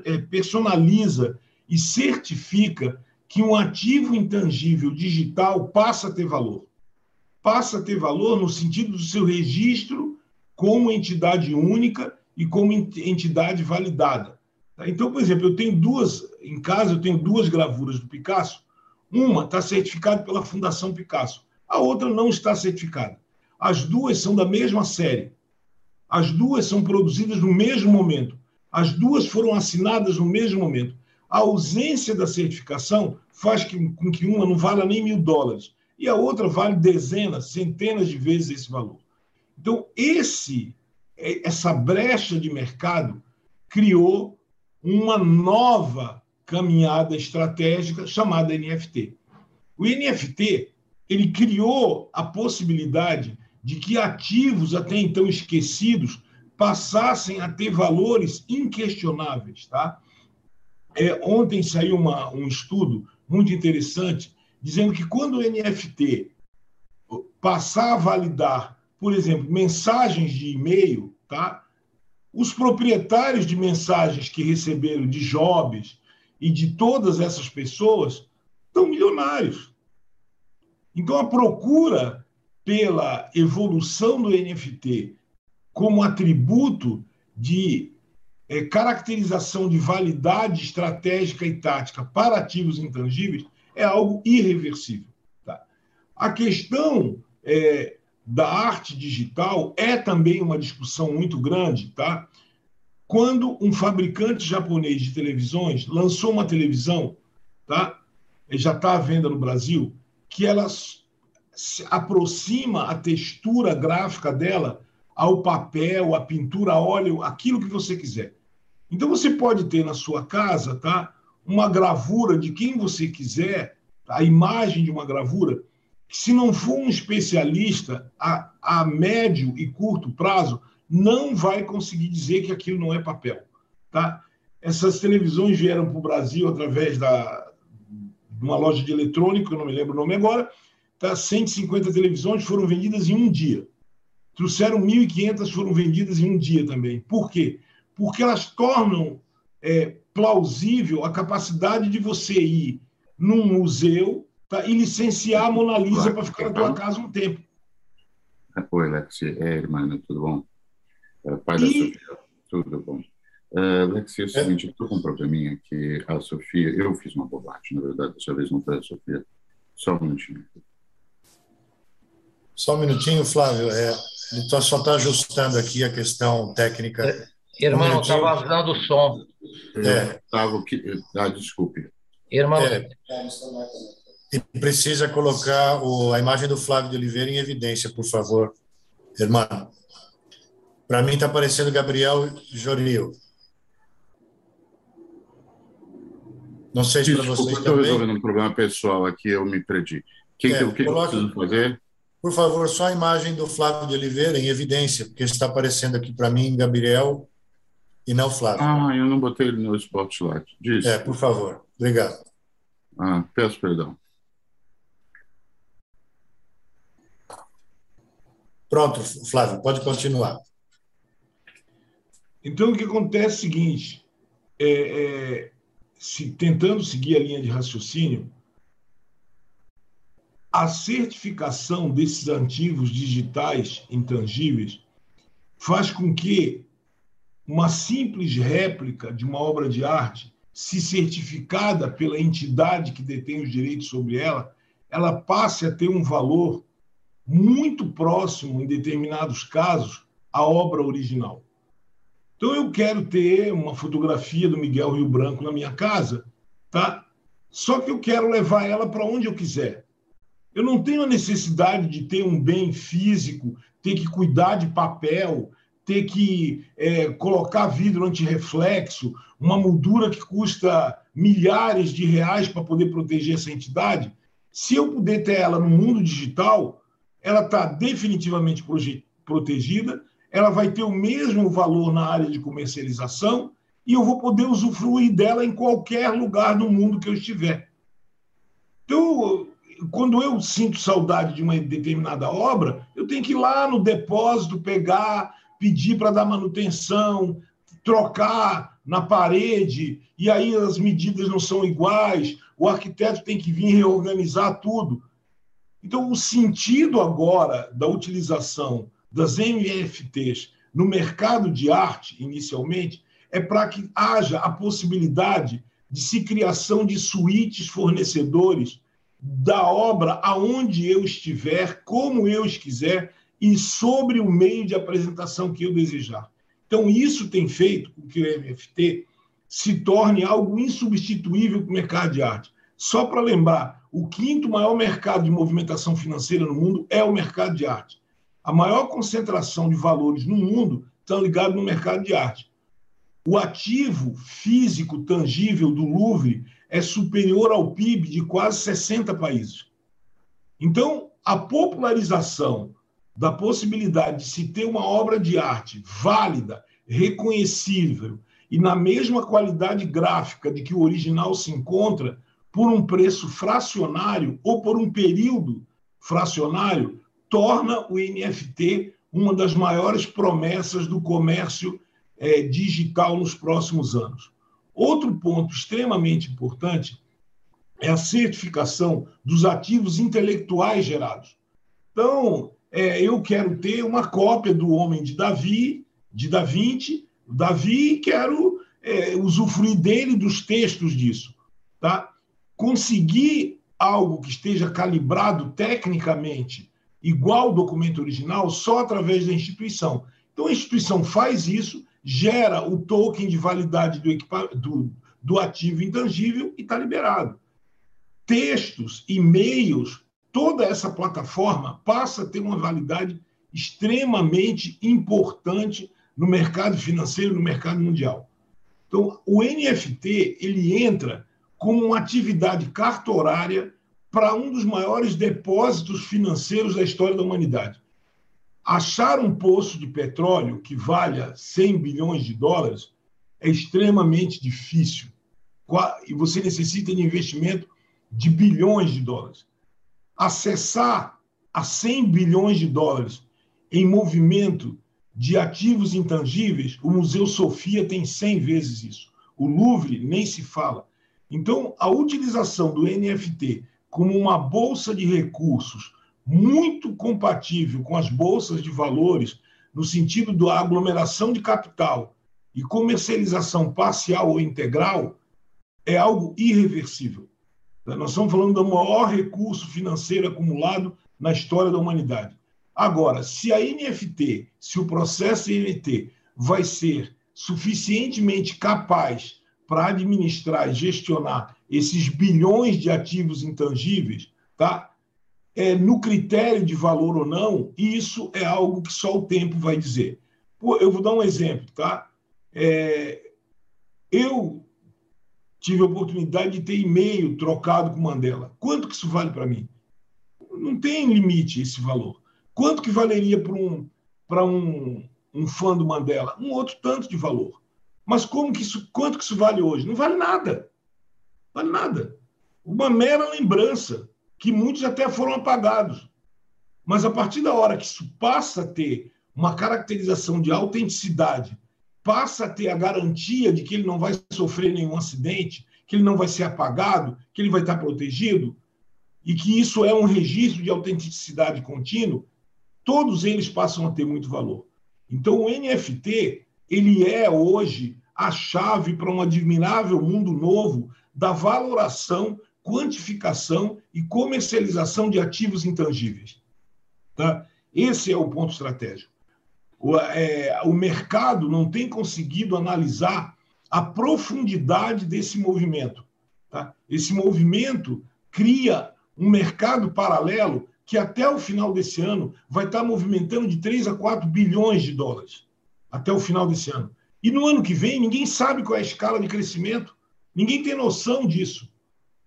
é, personaliza e certifica que um ativo intangível digital passa a ter valor. Passa a ter valor no sentido do seu registro como entidade única e como entidade validada. Tá? Então, por exemplo, eu tenho duas, em casa, eu tenho duas gravuras do Picasso. Uma está certificada pela Fundação Picasso, a outra não está certificada. As duas são da mesma série. As duas são produzidas no mesmo momento. As duas foram assinadas no mesmo momento. A ausência da certificação faz com que uma não valha nem mil dólares e a outra vale dezenas, centenas de vezes esse valor. Então, esse, essa brecha de mercado criou uma nova caminhada estratégica chamada NFT. O NFT ele criou a possibilidade de que ativos até então esquecidos passassem a ter valores inquestionáveis, tá? É, ontem saiu uma, um estudo muito interessante dizendo que quando o NFT passar a validar, por exemplo, mensagens de e-mail, tá? Os proprietários de mensagens que receberam de Jobs e de todas essas pessoas estão milionários. Então a procura pela evolução do NFT como atributo de é, caracterização de validade estratégica e tática para ativos intangíveis é algo irreversível. Tá? A questão é, da arte digital é também uma discussão muito grande. Tá? Quando um fabricante japonês de televisões lançou uma televisão, tá? já está à venda no Brasil, que ela aproxima a textura gráfica dela ao papel, à pintura a óleo, aquilo que você quiser. Então você pode ter na sua casa, tá, uma gravura de quem você quiser, a imagem de uma gravura, que se não for um especialista a, a médio e curto prazo, não vai conseguir dizer que aquilo não é papel, tá? Essas televisões vieram para o Brasil através da, uma loja de eletrônico, eu não me lembro o nome agora, tá? 150 televisões foram vendidas em um dia. Trouxeram 1.500, foram vendidas em um dia também. Por quê? porque elas tornam é, plausível a capacidade de você ir num museu tá, e licenciar a Mona Lisa para ficar na tua casa um tempo. Oi, Lexi. É, irmã, tudo bom? É, pai e... da Sofia, tudo bom. Uh, Lexi, é o seguinte, eu estou com um probleminha que a Sofia, eu fiz uma bobagem, na verdade, dessa vez não foi a Sofia. Só um minutinho. Só um minutinho, Flávio. É, ele tá, só está ajustando aqui a questão técnica. É. Irmão, está vazando o som. É. Tava, ah, desculpe. Irmão. É. E precisa colocar o, a imagem do Flávio de Oliveira em evidência, por favor. Irmão. Para mim está aparecendo Gabriel Joril. Não sei se para vocês Estou resolvendo um problema pessoal aqui, eu me perdi. Que, é, o que, coloca, eu preciso fazer? Por favor, só a imagem do Flávio de Oliveira em evidência, porque está aparecendo aqui para mim, Gabriel e não Flávio. Ah, eu não botei ele no spotlight. Diz. É, por favor. Obrigado. Ah, peço perdão. Pronto, Flávio, pode continuar. Então, o que acontece é o seguinte: é, é, se, tentando seguir a linha de raciocínio, a certificação desses ativos digitais intangíveis faz com que uma simples réplica de uma obra de arte, se certificada pela entidade que detém os direitos sobre ela, ela passe a ter um valor muito próximo, em determinados casos, à obra original. Então, eu quero ter uma fotografia do Miguel Rio Branco na minha casa, tá? Só que eu quero levar ela para onde eu quiser. Eu não tenho a necessidade de ter um bem físico, ter que cuidar de papel, ter que é, colocar vidro antirreflexo, uma moldura que custa milhares de reais para poder proteger essa entidade. Se eu puder ter ela no mundo digital, ela está definitivamente protegida, ela vai ter o mesmo valor na área de comercialização e eu vou poder usufruir dela em qualquer lugar do mundo que eu estiver. Então, quando eu sinto saudade de uma determinada obra, eu tenho que ir lá no depósito, pegar, pedir para dar manutenção, trocar na parede, e aí as medidas não são iguais, o arquiteto tem que vir reorganizar tudo. Então, o sentido agora da utilização das NFTs no mercado de arte, inicialmente, é para que haja a possibilidade de se criação de suítes fornecedores da obra aonde eu estiver, como eu quiser e sobre o meio de apresentação que eu desejar. Então, isso tem feito com que o NFT se torne algo insubstituível para o mercado de arte. Só para lembrar, o quinto maior mercado de movimentação financeira no mundo é o mercado de arte. A maior concentração de valores no mundo está ligado no mercado de arte. O ativo físico tangível do Louvre é superior ao PIB de quase 60 países. Então, a popularização da possibilidade de se ter uma obra de arte válida, reconhecível e na mesma qualidade gráfica de que o original se encontra, por um preço fracionário ou por um período fracionário, torna o NFT uma das maiores promessas do comércio é, digital nos próximos anos. Outro ponto extremamente importante é a certificação dos ativos intelectuais gerados. Então, é, eu quero ter uma cópia do Homem de Davi, de Da Vinci, Davi, quero é, usufruir dele, dos textos disso. Tá? Conseguir algo que esteja calibrado tecnicamente igual ao documento original só através da instituição. Então, a instituição faz isso, gera o token de validade do, do, do ativo intangível e está liberado. Textos, e-mails, toda essa plataforma passa a ter uma validade extremamente importante no mercado financeiro, no mercado mundial. Então, o NFT ele entra como uma atividade cartorária para um dos maiores depósitos financeiros da história da humanidade. Achar um poço de petróleo que valha 100 bilhões de dólares é extremamente difícil. E você necessita de investimento de bilhões de dólares. Acessar a 100 bilhões de dólares em movimento de ativos intangíveis, o Museu Sofia tem 100 vezes isso. O Louvre nem se fala. Então, a utilização do NFT como uma bolsa de recursos muito compatível com as bolsas de valores, no sentido da aglomeração de capital e comercialização parcial ou integral, é algo irreversível. Nós estamos falando do maior recurso financeiro acumulado na história da humanidade. Agora, se a NFT, se o processo NFT vai ser suficientemente capaz para administrar e gestionar esses bilhões de ativos intangíveis, tá? é, no critério de valor ou não, isso é algo que só o tempo vai dizer. Pô, eu vou dar um exemplo, tá? É, eu tive a oportunidade de ter e-mail trocado com Mandela. Quanto que isso vale para mim? Não tem limite esse valor. Quanto que valeria para um, um, um fã do Mandela? Um outro tanto de valor. Mas como que isso, quanto que isso vale hoje? Não vale nada. Não vale nada. Uma mera lembrança que muitos até foram apagados. Mas a partir da hora que isso passa a ter uma caracterização de autenticidade, passa a ter a garantia de que ele não vai sofrer nenhum acidente, que ele não vai ser apagado, que ele vai estar protegido, e que isso é um registro de autenticidade contínuo, todos eles passam a ter muito valor. Então, o NFT, ele é hoje a chave para um admirável mundo novo da valoração quantificação e comercialização de ativos intangíveis. Tá? Esse é o ponto estratégico. O, é, o mercado não tem conseguido analisar a profundidade desse movimento. Tá? Esse movimento cria um mercado paralelo que até o final desse ano vai estar movimentando de 3 a 4 bilhões de dólares. Até o final desse ano. E no ano que vem, ninguém sabe qual é a escala de crescimento, ninguém tem noção disso.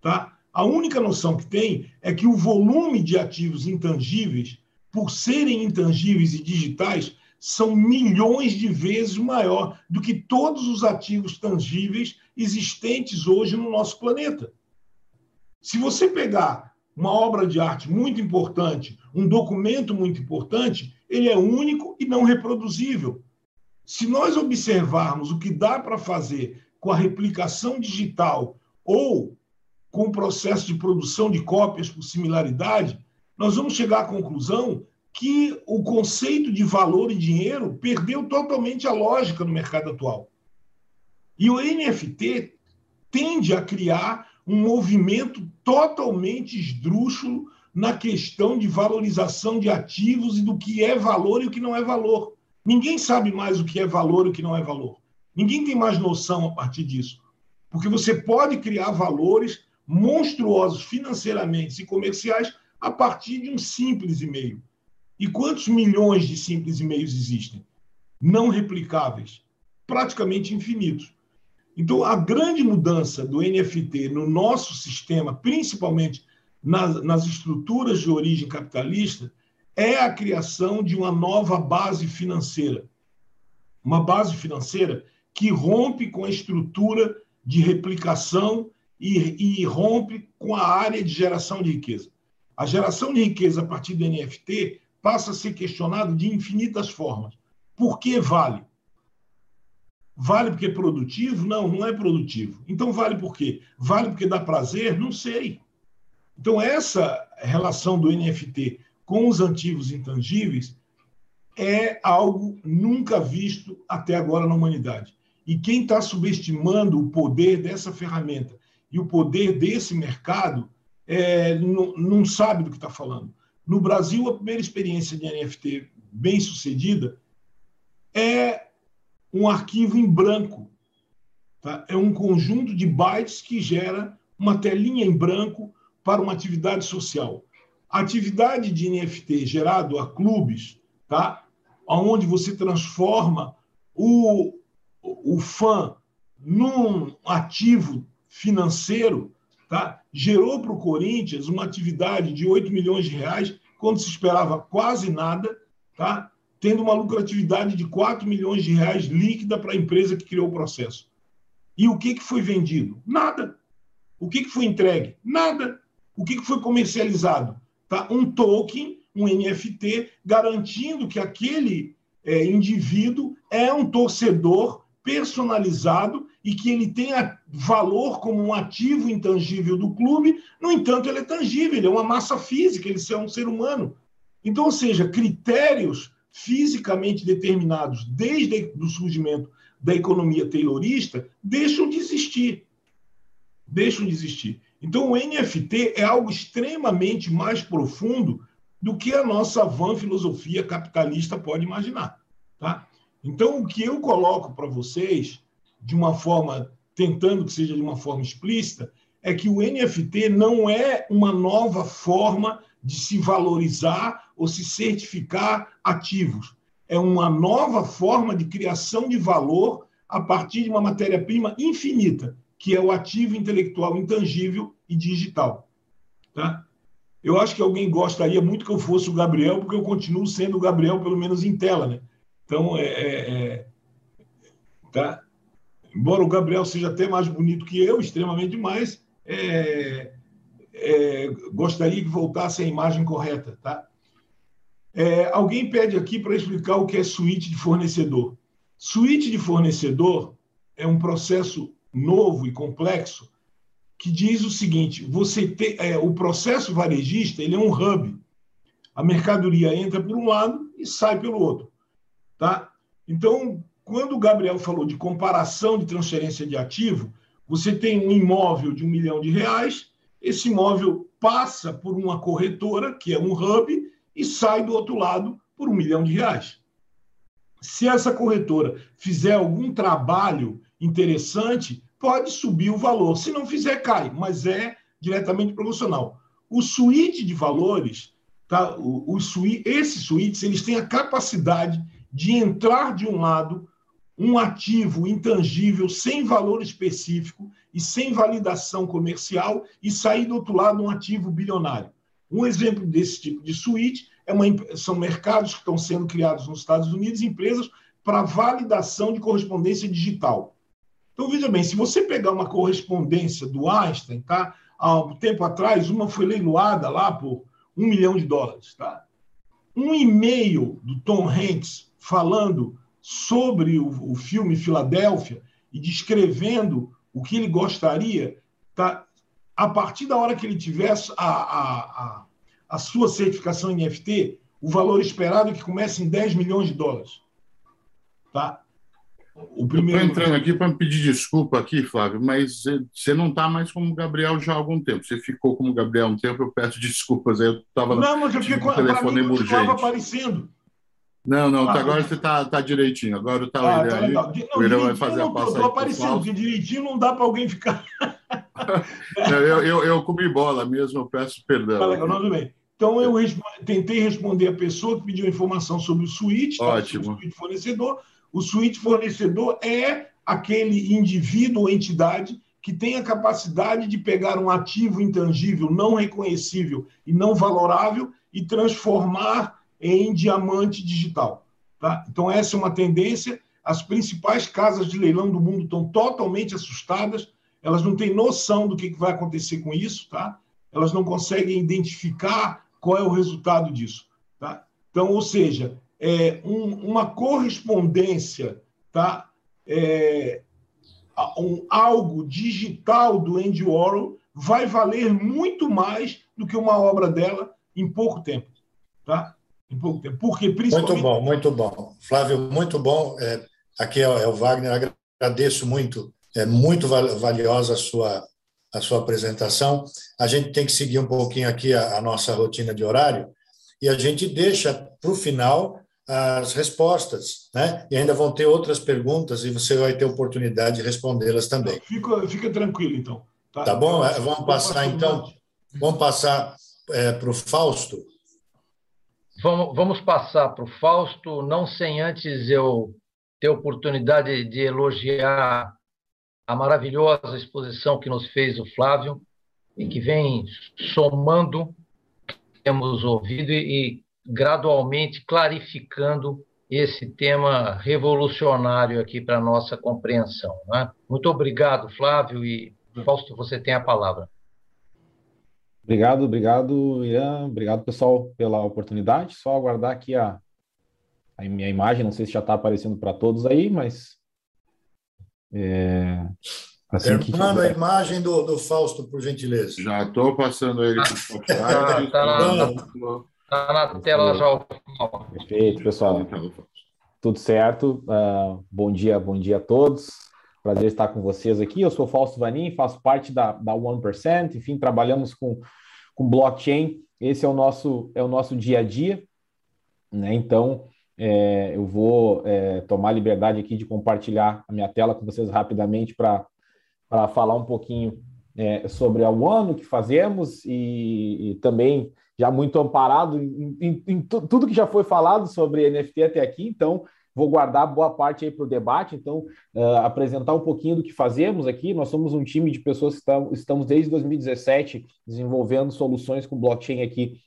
Tá? A única noção que tem é que o volume de ativos intangíveis, por serem intangíveis e digitais, são milhões de vezes maior do que todos os ativos tangíveis existentes hoje no nosso planeta. Se você pegar uma obra de arte muito importante, um documento muito importante, ele é único e não reproduzível. Se nós observarmos o que dá para fazer com a replicação digital ou com o processo de produção de cópias por similaridade, nós vamos chegar à conclusão que o conceito de valor e dinheiro perdeu totalmente a lógica no mercado atual. E o NFT tende a criar um movimento totalmente esdrúxulo na questão de valorização de ativos e do que é valor e o que não é valor. Ninguém sabe mais o que é valor e o que não é valor. Ninguém tem mais noção a partir disso. Porque você pode criar valores monstruosos financeiramente e comerciais a partir de um simples e-mail. E quantos milhões de simples e-mails existem? Não replicáveis, praticamente infinitos. Então, a grande mudança do NFT no nosso sistema, principalmente nas, nas estruturas de origem capitalista, é a criação de uma nova base financeira. Uma base financeira que rompe com a estrutura de replicação e, e rompe com a área de geração de riqueza. A geração de riqueza a partir do NFT passa a ser questionada de infinitas formas. Por que vale? Vale porque é produtivo? Não, não é produtivo. Então vale por quê? Vale porque dá prazer? Não sei. Então essa relação do NFT com os ativos intangíveis é algo nunca visto até agora na humanidade. E quem está subestimando o poder dessa ferramenta e o poder desse mercado é, não, não sabe do que está falando. No Brasil, a primeira experiência de NFT bem sucedida é um arquivo em branco. Tá? É um conjunto de bytes que gera uma telinha em branco para uma atividade social. A atividade de NFT gerado a clubes, tá? onde você transforma o, o fã num ativo financeiro, tá? gerou para o Corinthians uma atividade de 8 milhões de reais, quando se esperava quase nada, tá? tendo uma lucratividade de 4 milhões de reais líquida para a empresa que criou o processo. E o que, que foi vendido? Nada. O que, que foi entregue? Nada. O que, que foi comercializado? Tá? Um token, um NFT, garantindo que aquele é, indivíduo é um torcedor personalizado e que ele tenha valor como um ativo intangível do clube, no entanto, ele é tangível, ele é uma massa física, ele é um ser humano. Então, ou seja, critérios fisicamente determinados desde o surgimento da economia taylorista deixam de existir. Deixam de existir. Então, o NFT é algo extremamente mais profundo do que a nossa van filosofia capitalista pode imaginar. Tá? Então, o que eu coloco para vocês, de uma forma, tentando que seja de uma forma explícita, é que o NFT não é uma nova forma de se valorizar ou se certificar ativos. É uma nova forma de criação de valor a partir de uma matéria-prima infinita, que é o ativo intelectual intangível e digital. Tá? Eu acho que alguém gostaria muito que eu fosse o Gabriel, porque eu continuo sendo o Gabriel, pelo menos em tela. Né? Então, é, é, é, tá? embora o Gabriel seja até mais bonito que eu, extremamente mais, é, é, gostaria que voltasse a imagem correta. Tá? É, alguém pede aqui para explicar o que é suíte de fornecedor. Suíte de fornecedor é um processo novo e complexo que diz o seguinte: você tem, é, o processo varejista ele é um hub. A mercadoria entra por um lado e sai pelo outro. Tá? Então, quando o Gabriel falou de comparação de transferência de ativo, você tem um imóvel de um milhão de reais, esse imóvel passa por uma corretora, que é um hub, e sai do outro lado por um milhão de reais. Se essa corretora fizer algum trabalho interessante, pode subir o valor. Se não fizer, cai, mas é diretamente proporcional. O suíte de valores, tá? o, o suíte, esses suítes, eles têm a capacidade de entrar de um lado um ativo intangível sem valor específico e sem validação comercial e sair do outro lado um ativo bilionário. Um exemplo desse tipo de suíte é uma, são mercados que estão sendo criados nos Estados Unidos, empresas para validação de correspondência digital. Então, veja bem, se você pegar uma correspondência do Einstein, tá? há um tempo atrás, uma foi leiloada lá por um milhão de dólares. Tá? Um e-mail do Tom Hanks falando sobre o, o filme Filadélfia e descrevendo o que ele gostaria, tá? a partir da hora que ele tivesse a, a, a, a sua certificação NFT, o valor esperado é que comece em 10 milhões de dólares. Tá? O primeiro... Estou entrando aqui para me pedir desculpa aqui, Flávio, mas você não está mais como Gabriel já há algum tempo. Você ficou como Gabriel há um tempo, eu peço desculpas. Eu estava Não, mas eu fiquei com telefone urgente. aparecendo. Não, não, ah, agora você está tá direitinho. Agora está ah, tá aí, não, o Irã vai fazer a passagem. Estou aparecendo, porque direitinho não dá para alguém ficar. eu, eu, eu, comi bola mesmo, eu peço perdão. Tá legal, não, tudo bem. Então, eu tentei responder a pessoa que pediu informação sobre o suíte, tá? Ótimo. Tá? o suíte fornecedor. O suíte fornecedor é aquele indivíduo ou entidade que tem a capacidade de pegar um ativo intangível, não reconhecível e não valorável e transformar em diamante digital. Tá? Então, essa é uma tendência. As principais casas de leilão do mundo estão totalmente assustadas, elas não têm noção do que vai acontecer com isso, tá? elas não conseguem identificar qual é o resultado disso. Tá? Então, ou seja, é um, uma correspondência, tá? É, um, algo digital do Andy Warhol vai valer muito mais do que uma obra dela em pouco tempo. Tá? Em pouco tempo. Porque, principalmente... Muito bom, muito bom. Flávio, muito bom. É, aqui é, é o Wagner, agradeço muito. É muito valiosa a sua, a sua apresentação. A gente tem que seguir um pouquinho aqui a, a nossa rotina de horário e a gente deixa para o final as respostas, né? E ainda vão ter outras perguntas e você vai ter oportunidade de respondê-las também. Fica, fica tranquilo, então. Tá, tá bom? É, vamos passar, então, vamos passar é, para o Fausto. Vamos, vamos passar para o Fausto, não sem antes eu ter oportunidade de elogiar a maravilhosa exposição que nos fez o Flávio e que vem somando temos ouvido e gradualmente clarificando esse tema revolucionário aqui para a nossa compreensão. Né? Muito obrigado, Flávio, e Fausto, você tem a palavra. Obrigado, obrigado, Irã, obrigado, pessoal, pela oportunidade. Só aguardar aqui a, a minha imagem, não sei se já está aparecendo para todos aí, mas. É, assim Manda a imagem do, do Fausto, por gentileza. Já estou passando ele para o. Está tá, tá Está na tela já o Perfeito, pessoal. Tudo certo? Uh, bom dia, bom dia a todos. Prazer estar com vocês aqui. Eu sou Fausto Vanin, faço parte da, da 1%, enfim, trabalhamos com, com blockchain. Esse é o nosso, é o nosso dia a dia. Né? Então, é, eu vou é, tomar liberdade aqui de compartilhar a minha tela com vocês rapidamente para falar um pouquinho é, sobre a One, o que fazemos e, e também já muito amparado em, em, em tudo que já foi falado sobre NFT até aqui, então vou guardar boa parte aí para o debate, então uh, apresentar um pouquinho do que fazemos aqui. Nós somos um time de pessoas que estamos, estamos desde 2017 desenvolvendo soluções com blockchain aqui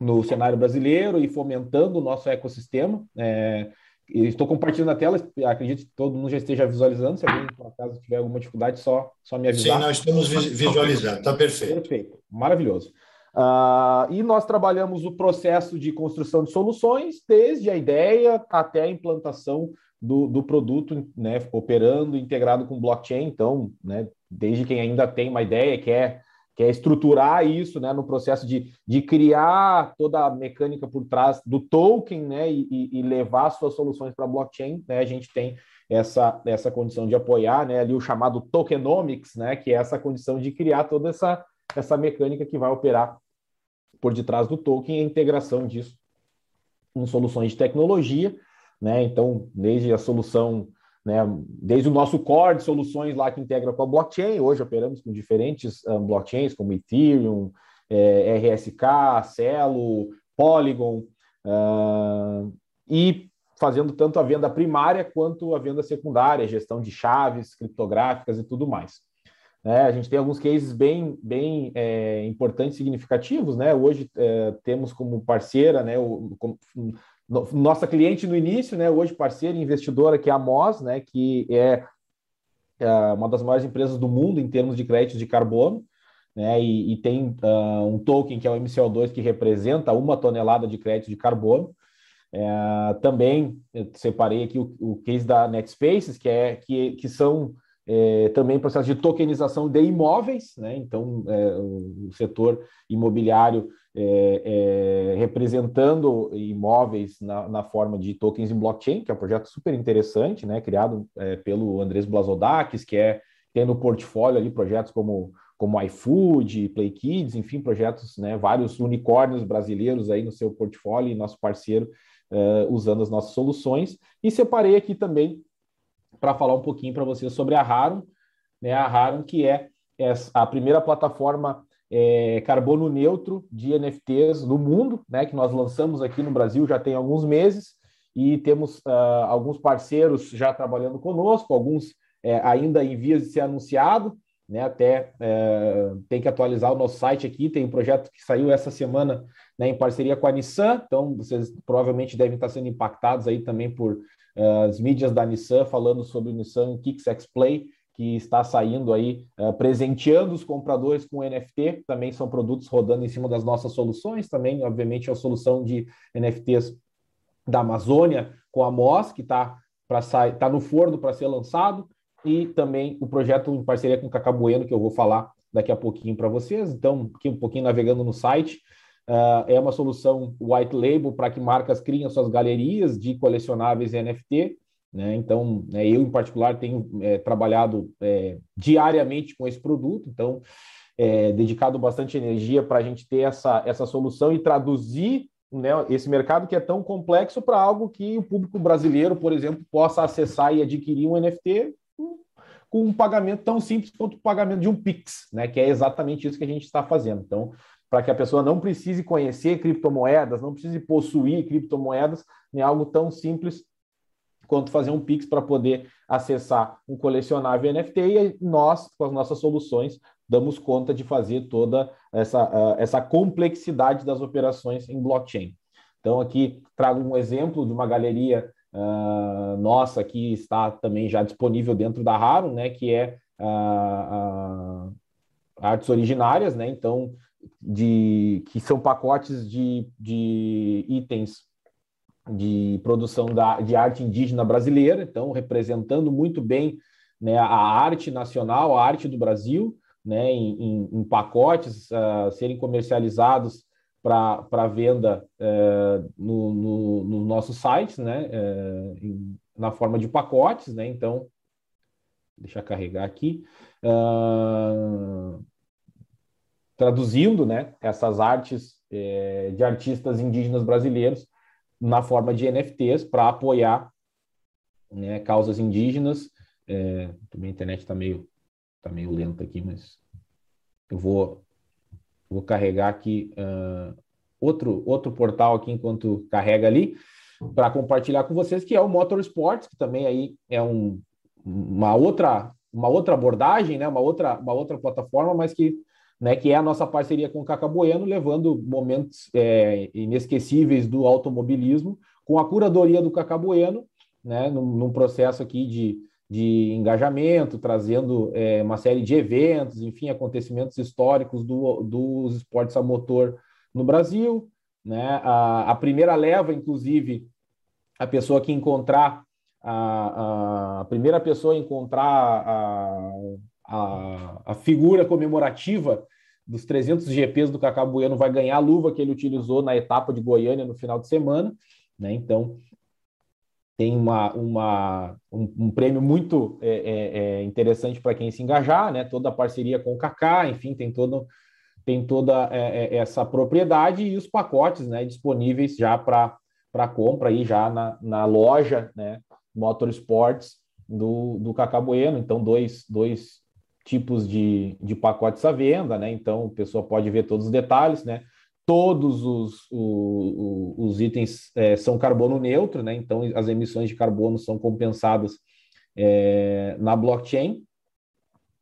no cenário brasileiro e fomentando o nosso ecossistema. É, estou compartilhando a tela, acredito que todo mundo já esteja visualizando. Se alguém, por acaso, tiver alguma dificuldade, só, só me avisar. Sim, nós estamos visualizando, está perfeito. Perfeito, maravilhoso. Uh, e nós trabalhamos o processo de construção de soluções, desde a ideia até a implantação do, do produto, né, operando integrado com blockchain. Então, né, desde quem ainda tem uma ideia, quer, quer estruturar isso né, no processo de, de criar toda a mecânica por trás do token né, e, e levar suas soluções para blockchain, né, a gente tem essa, essa condição de apoiar né, ali o chamado tokenomics, né, que é essa condição de criar toda essa essa mecânica que vai operar por detrás do token e a integração disso com soluções de tecnologia, né? Então, desde a solução, né, desde o nosso core de soluções lá que integra com a blockchain, hoje operamos com diferentes um, blockchains como Ethereum, é, RSK, Celo, Polygon, uh, e fazendo tanto a venda primária quanto a venda secundária, gestão de chaves criptográficas e tudo mais. É, a gente tem alguns cases bem, bem é, importantes, significativos. Né? Hoje é, temos como parceira, né, o, como, no, nossa cliente no início, né, hoje parceira e investidora, que é a MOS, né, que é, é uma das maiores empresas do mundo em termos de créditos de carbono. Né, e, e tem uh, um token que é o MCO2 que representa uma tonelada de crédito de carbono. É, também separei aqui o, o, case da NetSpaces, que, é, que, que são é, também processos de tokenização de imóveis, né? então é, o setor imobiliário é, é, representando imóveis na, na, forma de tokens em blockchain, que é um projeto super interessante, né? criado é, pelo Andrés Blazodakis, que é tem no portfólio ali projetos como como iFood, Play Kids, enfim, projetos, né, vários unicórnios brasileiros aí no seu portfólio e nosso parceiro uh, usando as nossas soluções. E separei aqui também para falar um pouquinho para vocês sobre a Harum, né, a Harum que é a primeira plataforma é, carbono neutro de NFTs no mundo, né, que nós lançamos aqui no Brasil já tem alguns meses e temos uh, alguns parceiros já trabalhando conosco, alguns é, ainda em vias de ser anunciado, né? Até é, tem que atualizar o nosso site aqui. Tem um projeto que saiu essa semana né, em parceria com a Nissan, então vocês provavelmente devem estar sendo impactados aí também por as mídias da Nissan falando sobre o Nissan Kicks Play, que está saindo aí, uh, presenteando os compradores com NFT. Também são produtos rodando em cima das nossas soluções. Também, obviamente, a solução de NFTs da Amazônia com a MOS, que está tá no forno para ser lançado e também o projeto em parceria com o Cacá Bueno, que eu vou falar daqui a pouquinho para vocês. Então, aqui um pouquinho navegando no site. Uh, é uma solução white label para que marcas criem suas galerias de colecionáveis NFT. Né? Então, né, eu, em particular, tenho é, trabalhado é, diariamente com esse produto. Então, é, dedicado bastante energia para a gente ter essa, essa solução e traduzir né, esse mercado que é tão complexo para algo que o público brasileiro, por exemplo, possa acessar e adquirir um NFT com um pagamento tão simples quanto o pagamento de um Pix, né? Que é exatamente isso que a gente está fazendo. Então, para que a pessoa não precise conhecer criptomoedas, não precise possuir criptomoedas, é algo tão simples quanto fazer um Pix para poder acessar um colecionável NFT e nós, com as nossas soluções, damos conta de fazer toda essa, uh, essa complexidade das operações em blockchain. Então, aqui trago um exemplo de uma galeria uh, nossa que está também já disponível dentro da Raro, né, que é uh, uh, artes originárias, né, então de que são pacotes de, de itens de produção da, de arte indígena brasileira, então representando muito bem né, a arte nacional, a arte do Brasil, né, em, em, pacotes uh, serem comercializados para venda é, no, no, no, nosso site, né, é, em, na forma de pacotes, né, então, deixa eu carregar aqui, uh, traduzindo, né, essas artes é, de artistas indígenas brasileiros na forma de NFTs para apoiar né, causas indígenas. É, também a internet está meio, tá meio lenta aqui, mas eu vou Vou carregar aqui uh, outro, outro portal aqui enquanto carrega ali, para compartilhar com vocês, que é o Motorsports, que também aí é um, uma, outra, uma outra abordagem, né? uma, outra, uma outra plataforma, mas que, né, que é a nossa parceria com o Caca Bueno, levando momentos é, inesquecíveis do automobilismo, com a curadoria do Caca Bueno, né, num, num processo aqui de de engajamento, trazendo é, uma série de eventos, enfim, acontecimentos históricos do, dos esportes a motor no Brasil. Né? A, a primeira leva, inclusive, a pessoa que encontrar, a, a primeira pessoa a encontrar a, a, a figura comemorativa dos 300 GPs do Cacá Bueno vai ganhar a luva que ele utilizou na etapa de Goiânia no final de semana. Né? Então, tem uma, uma, um, um prêmio muito é, é, é interessante para quem se engajar, né? Toda a parceria com o Kaká, enfim, tem todo tem toda é, é, essa propriedade e os pacotes, né, disponíveis já para para compra aí já na, na loja, né, Motorsports do do Cacá Bueno. Então dois, dois tipos de, de pacotes à venda, né? Então a pessoa pode ver todos os detalhes, né? todos os, os, os itens é, são carbono neutro, né? então as emissões de carbono são compensadas é, na blockchain.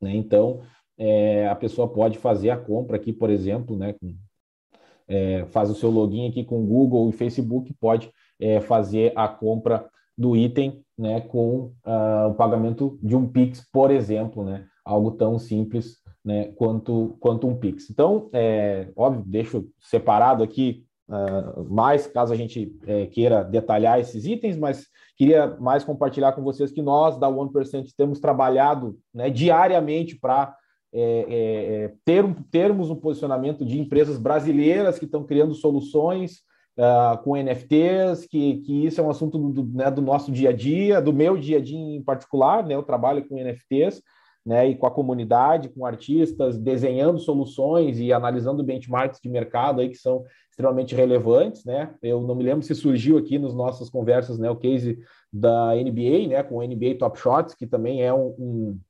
Né? Então, é, a pessoa pode fazer a compra aqui, por exemplo, né? Com, é, faz o seu login aqui com Google e Facebook, pode é, fazer a compra do item né, com uh, o pagamento de um Pix, por exemplo, né? Algo tão simples né, quanto, quanto um Pix. Então, é, óbvio, deixo separado aqui uh, mais caso a gente é, queira detalhar esses itens, mas queria mais compartilhar com vocês que nós da 1% temos trabalhado né, diariamente para é, é, é, ter termos um posicionamento de empresas brasileiras que estão criando soluções uh, com NFTs, que, que isso é um assunto do, né, do nosso dia a dia, do meu dia a dia em particular, né, eu trabalho com NFTs, né, e com a comunidade, com artistas, desenhando soluções e analisando benchmarks de mercado aí que são extremamente relevantes, né? Eu não me lembro se surgiu aqui nos nossas conversas, né, o case da NBA, né, com o NBA Top Shots, que também é um, um,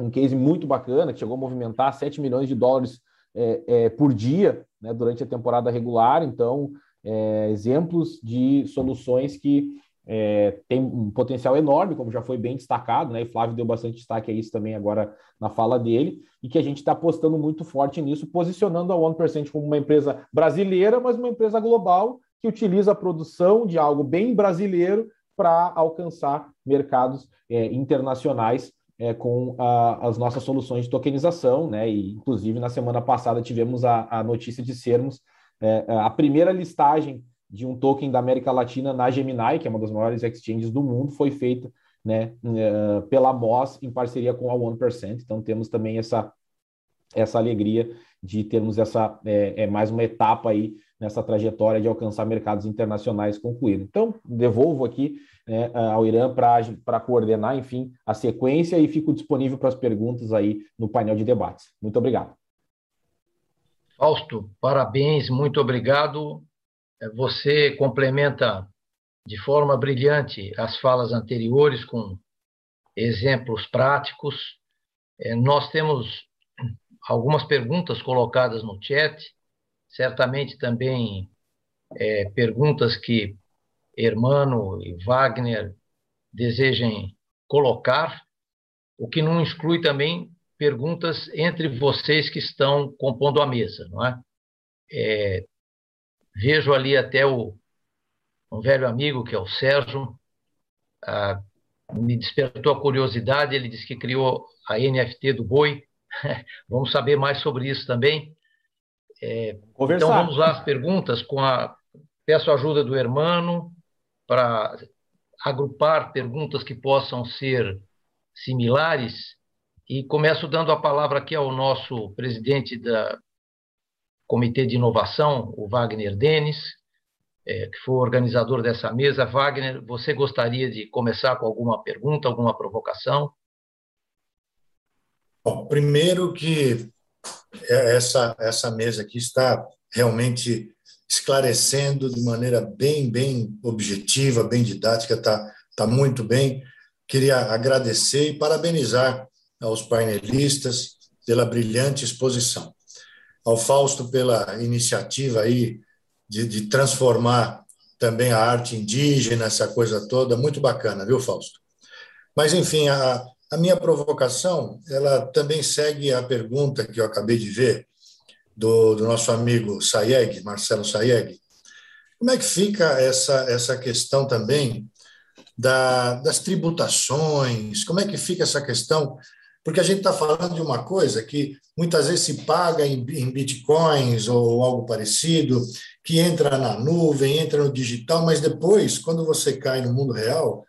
um case muito bacana, que chegou a movimentar 7 milhões de dólares é, é, por dia, né, durante a temporada regular. Então, é, exemplos de soluções que é, tem um potencial enorme, como já foi bem destacado, né? E Flávio deu bastante destaque a isso também agora na fala dele, e que a gente está apostando muito forte nisso, posicionando a 1% como uma empresa brasileira, mas uma empresa global que utiliza a produção de algo bem brasileiro para alcançar mercados é, internacionais é, com a, as nossas soluções de tokenização, né? E inclusive na semana passada tivemos a, a notícia de sermos é, a primeira listagem de um token da América Latina na Gemini, que é uma das maiores exchanges do mundo, foi feita né, uh, pela Moss em parceria com a 1%. Então temos também essa, essa alegria de termos essa é, é mais uma etapa aí nessa trajetória de alcançar mercados internacionais concluído. Então, devolvo aqui né, ao Irã para coordenar, enfim, a sequência e fico disponível para as perguntas aí no painel de debates. Muito obrigado. Fausto, parabéns, muito obrigado. Você complementa de forma brilhante as falas anteriores com exemplos práticos. É, nós temos algumas perguntas colocadas no chat, certamente também é, perguntas que Hermano e Wagner desejem colocar, o que não exclui também perguntas entre vocês que estão compondo a mesa, não é? é Vejo ali até o, um velho amigo, que é o Sérgio, ah, me despertou a curiosidade, ele disse que criou a NFT do boi. vamos saber mais sobre isso também. É, então vamos lá as perguntas com a peço a ajuda do hermano para agrupar perguntas que possam ser similares e começo dando a palavra aqui ao nosso presidente da Comitê de Inovação, o Wagner Denis, é, que foi o organizador dessa mesa. Wagner, você gostaria de começar com alguma pergunta, alguma provocação? Bom, primeiro que essa, essa mesa aqui está realmente esclarecendo de maneira bem, bem objetiva, bem didática, está tá muito bem. Queria agradecer e parabenizar aos painelistas pela brilhante exposição ao Fausto pela iniciativa aí de, de transformar também a arte indígena, essa coisa toda, muito bacana, viu, Fausto? Mas, enfim, a, a minha provocação, ela também segue a pergunta que eu acabei de ver do, do nosso amigo Sayeg, Marcelo Sayeg. Como é que fica essa, essa questão também da, das tributações? Como é que fica essa questão porque a gente está falando de uma coisa que muitas vezes se paga em, em bitcoins ou algo parecido, que entra na nuvem, entra no digital, mas depois, quando você cai no mundo real,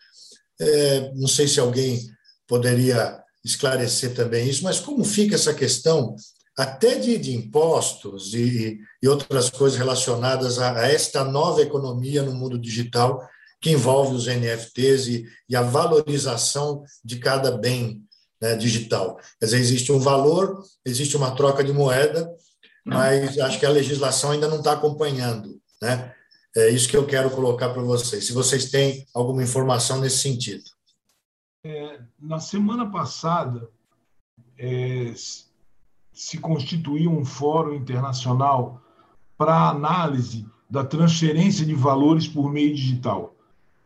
é, não sei se alguém poderia esclarecer também isso, mas como fica essa questão até de, de impostos e, e, outras coisas relacionadas a, a, esta nova economia no mundo digital que envolve os NFTs e, e a valorização de cada bem né, digital. Quer dizer, existe um valor, existe uma troca de moeda, mas acho que a legislação ainda não está acompanhando. Né? É isso que eu quero colocar para vocês, se vocês têm alguma informação nesse sentido. É, na semana passada, é, se constituiu um fórum internacional para análise da transferência de valores por meio digital.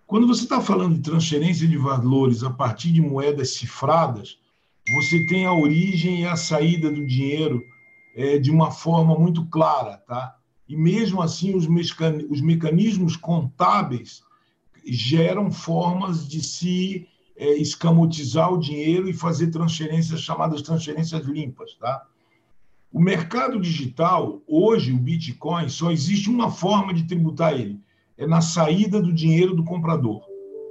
Quando você está falando de transferência de valores a partir de moedas cifradas, você tem a origem e a saída do dinheiro é, de uma forma muito clara, tá? E mesmo assim, os, os mecanismos contábeis geram formas de se é, escamotizar o dinheiro e fazer transferências chamadas transferências limpas, tá? O mercado digital, hoje, o Bitcoin, só existe uma forma de tributar ele: é na saída do dinheiro do comprador.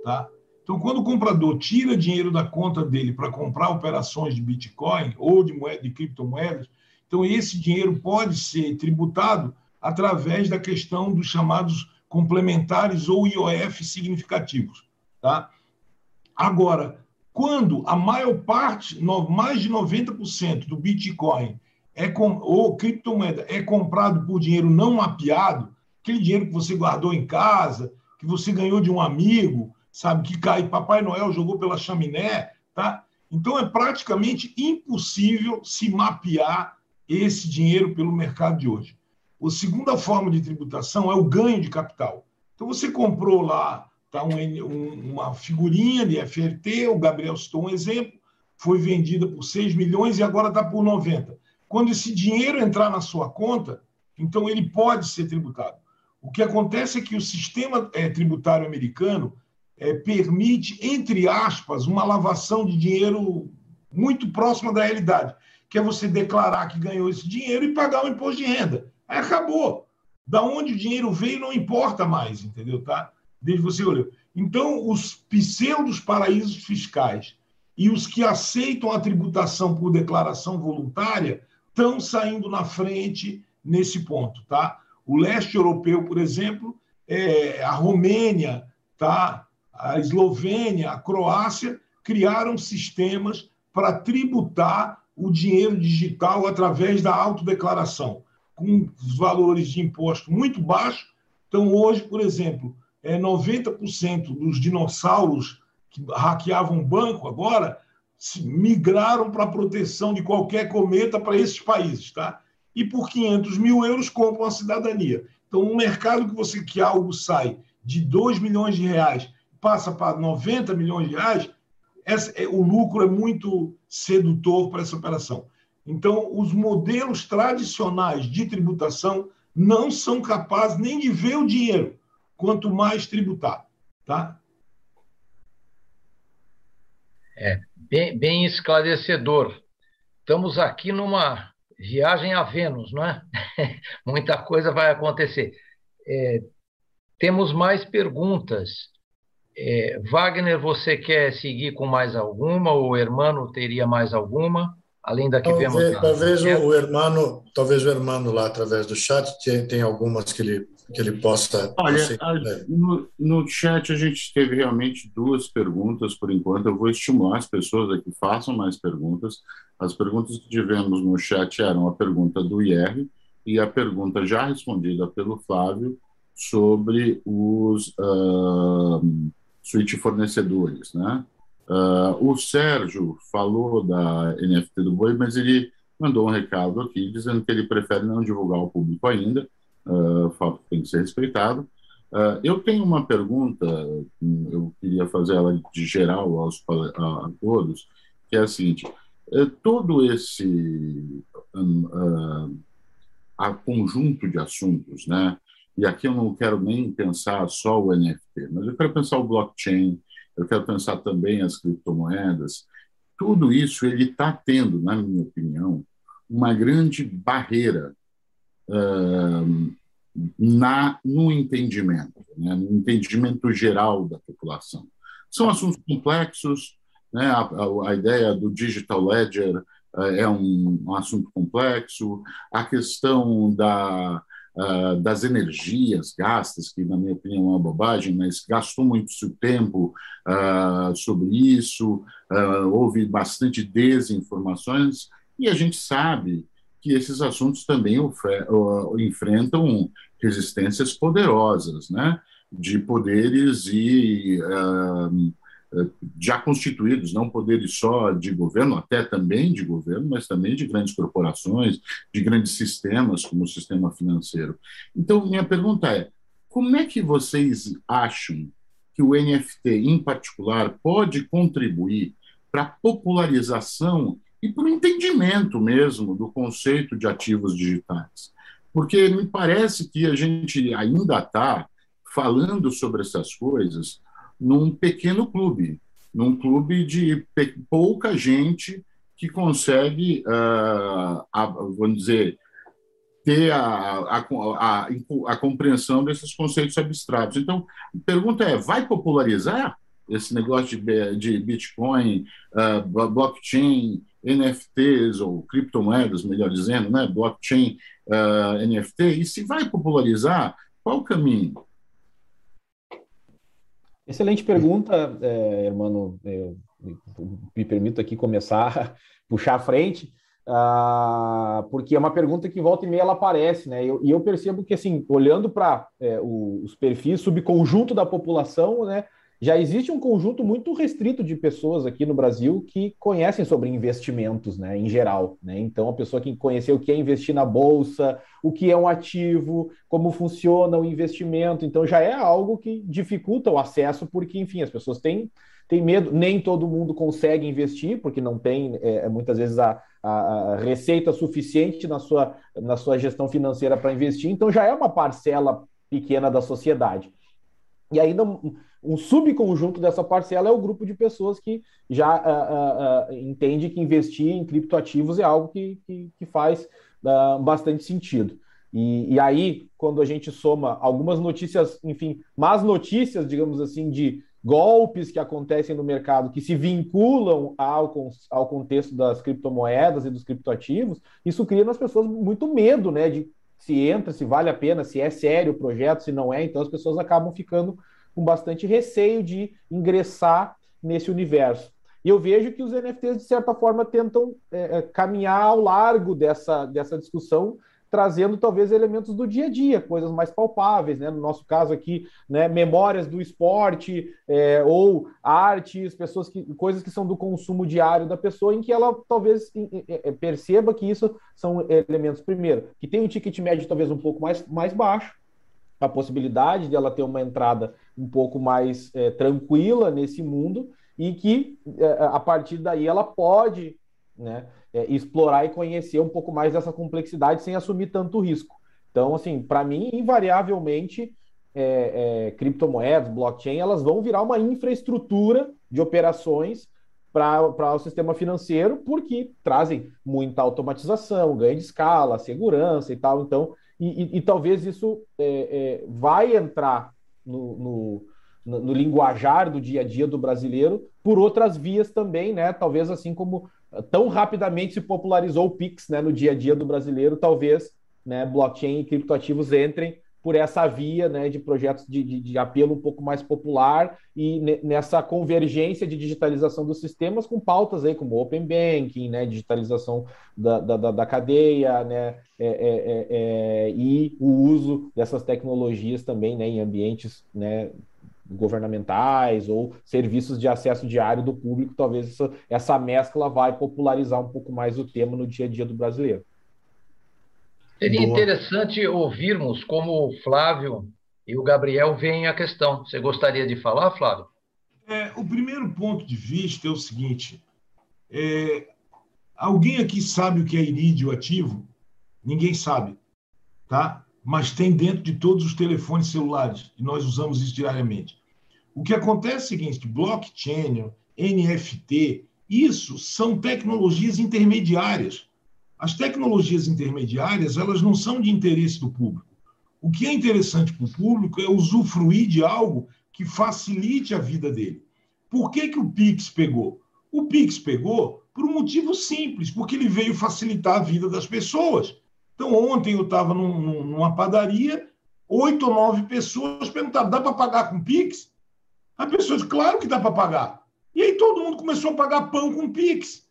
Tá? Então, quando o comprador tira dinheiro da conta dele para comprar operações de Bitcoin ou de, de criptomoedas, então esse dinheiro pode ser tributado através da questão dos chamados complementares ou IOF significativos. Tá? Agora, quando a maior parte, mais de 90% do Bitcoin é com, ou criptomoeda é comprado por dinheiro não mapeado, aquele dinheiro que você guardou em casa, que você ganhou de um amigo, sabe, que cai, Papai Noel jogou pela chaminé, tá? Então é praticamente impossível se mapear esse dinheiro pelo mercado de hoje. A segunda forma de tributação é o ganho de capital. Então você comprou lá tá, um, um, uma figurinha de FRT, o Gabriel citou um exemplo, foi vendida por 6 milhões e agora está por 90. Quando esse dinheiro entrar na sua conta, então ele pode ser tributado. O que acontece é que o sistema é, tributário americano é, permite, entre aspas, uma lavação de dinheiro muito próxima da realidade, que é você declarar que ganhou esse dinheiro e pagar o imposto de renda. Aí acabou. Da onde o dinheiro veio não importa mais, entendeu? Tá? Desde você olhou. Então, os pseudos paraísos fiscais e os que aceitam a tributação por declaração voluntária estão saindo na frente nesse ponto, tá? O leste europeu, por exemplo, é, a Romênia, tá? A Eslovênia, a Croácia, criaram sistemas para tributar o dinheiro digital através da autodeclaração, com valores de imposto muito baixos. Então, hoje, por exemplo, é 90% dos dinossauros que hackeavam banco agora migraram para a proteção de qualquer cometa para esses países, tá? E por 500 mil euros compram a cidadania. Então, um mercado que você que algo sai de 2 milhões de reais passa para 90 milhões de reais, essa, é, o lucro é muito sedutor para essa operação. Então, os modelos tradicionais de tributação não são capazes nem de ver o dinheiro, quanto mais tributar. Tá? É, bem, bem esclarecedor. Estamos aqui numa viagem a Vênus, não é? Muita coisa vai acontecer. É, temos mais perguntas. É, Wagner, você quer seguir com mais alguma? Ou o Hermano teria mais alguma? Além da que talvez, vemos. Talvez o Hermano, talvez o Hermano lá através do chat tem, tem algumas que ele, que ele possa. Olha, a, no, no chat a gente teve realmente duas perguntas por enquanto. Eu vou estimular as pessoas a que façam mais perguntas. As perguntas que tivemos no chat eram a pergunta do IR e a pergunta já respondida pelo Flávio sobre os. Uh, suíte fornecedores, né? Uh, o Sérgio falou da NFT do Boi, mas ele mandou um recado aqui dizendo que ele prefere não divulgar ao público ainda, uh, fato que tem que ser respeitado. Uh, eu tenho uma pergunta, eu queria fazer ela de geral aos, a, a todos, que é a seguinte: uh, todo esse um, a conjunto de assuntos, né? E aqui eu não quero nem pensar só o NFT, mas eu quero pensar o blockchain, eu quero pensar também as criptomoedas. Tudo isso ele está tendo, na minha opinião, uma grande barreira uh, na no entendimento, né, no entendimento geral da população. São assuntos complexos, né, a, a, a ideia do digital ledger uh, é um, um assunto complexo, a questão da uh, das energias gastas, que na minha opinião é uma bobagem, mas gastou muito seu tempo uh, sobre isso, uh, houve bastante desinformações, e a gente sabe que esses assuntos também enfrentam resistências poderosas, né? de poderes e uh, já constituídos, não poderes só de governo, até também de governo, mas também de grandes corporações, de grandes sistemas, como o sistema financeiro. Então, minha pergunta é: como é que vocês acham que o NFT, em particular, pode contribuir para a popularização e para o entendimento mesmo do conceito de ativos digitais? Porque me parece que a gente ainda está falando sobre essas coisas num pequeno clube, num clube de pouca gente que consegue, uh, a, vamos dizer, ter a, a, a, compreensão desses conceitos abstratos. Então, a pergunta é: vai popularizar esse negócio de, de Bitcoin, uh, blockchain, NFTs, ou criptomoedas, melhor dizendo, né? blockchain, uh, NFT? E se vai popularizar, qual o caminho? Excelente pergunta, é, irmão. Eu me permito aqui começar a puxar à frente, uh, porque é uma pergunta que volta e meia ela aparece, né? Eu, e eu percebo que, assim, olhando para é, os perfis, subconjunto da população, né? Já existe um conjunto muito restrito de pessoas aqui no Brasil que conhecem sobre investimentos, né, em geral. Né? Então, a pessoa que conheceu o que é investir na bolsa, o que é um ativo, como funciona o investimento, então já é algo que dificulta o acesso, porque, enfim, as pessoas têm, têm medo, nem todo mundo consegue investir, porque não tem, é, muitas vezes, a, a, receita suficiente na sua, na sua gestão financeira para investir, então já é uma parcela pequena da sociedade. E ainda um subconjunto dessa parcela é o grupo de pessoas que já uh, uh, uh, entende que investir em criptoativos é algo que, que, que faz bastante sentido. E, e, aí, quando a gente soma algumas notícias, enfim, más notícias, digamos assim, de golpes que acontecem no mercado que se vinculam ao, ao contexto das criptomoedas e dos criptoativos, isso cria nas pessoas muito medo, né, de se entra, se vale a pena, se é sério o projeto, se não é, então as pessoas acabam ficando com bastante receio de ingressar nesse universo. E eu vejo que os NFTs, de certa forma, tentam é, é, caminhar ao largo dessa, dessa discussão, trazendo talvez elementos do dia a dia, coisas mais palpáveis, né? No nosso caso aqui, né, memórias do esporte é, ou artes, pessoas que, coisas que são do consumo diário da pessoa, em que ela talvez é, perceba que isso são elementos, primeiro, que tem um ticket médio talvez um pouco mais, mais baixo, a possibilidade de ela ter uma entrada um pouco mais é, tranquila nesse mundo e que é, a partir daí ela pode né, é, explorar e conhecer um pouco mais dessa complexidade sem assumir tanto risco. Então, assim, para mim, invariavelmente, criptomoedas, blockchain, elas vão virar uma infraestrutura de operações para o sistema financeiro, porque trazem muita automatização, ganho de escala, segurança e tal. Então, e, e, e talvez isso é, é, vai entrar no, no, no, linguajar do dia a dia do brasileiro por outras vias também, né? Talvez assim como tão rapidamente se popularizou o Pix né, no dia a dia do brasileiro, talvez né, blockchain e criptoativos entrem por essa via né, de projetos de, de, de, apelo um pouco mais popular e nessa convergência de digitalização dos sistemas com pautas aí como Open Banking, né, digitalização da, da, da cadeia né, é, é, é, é, e o uso dessas tecnologias também né, em ambientes né, governamentais ou serviços de acesso diário do público, talvez essa, essa mescla vai popularizar um pouco mais o tema no dia a dia do brasileiro. Seria Boa. interessante ouvirmos como o Flávio e o Gabriel veem a questão. Você gostaria de falar, Flávio? É, o primeiro ponto de vista é o seguinte: é, alguém aqui sabe o que é irídio ativo? Ninguém sabe, tá? Mas tem dentro de todos os telefones celulares e nós usamos isso diariamente. O que acontece é o seguinte: blockchain, NFT, isso são tecnologias intermediárias as tecnologias intermediárias, elas não são de interesse do público. O que é interessante para o público é usufruir de algo que facilite a vida dele. Por que, que o Pix pegou? O Pix pegou por um motivo simples, porque ele veio facilitar a vida das pessoas. Então, ontem eu estava num, numa padaria, oito ou nove pessoas perguntaram: dá para pagar com Pix? A pessoa disse: claro que dá para pagar. E aí todo mundo começou a pagar pão com Pix.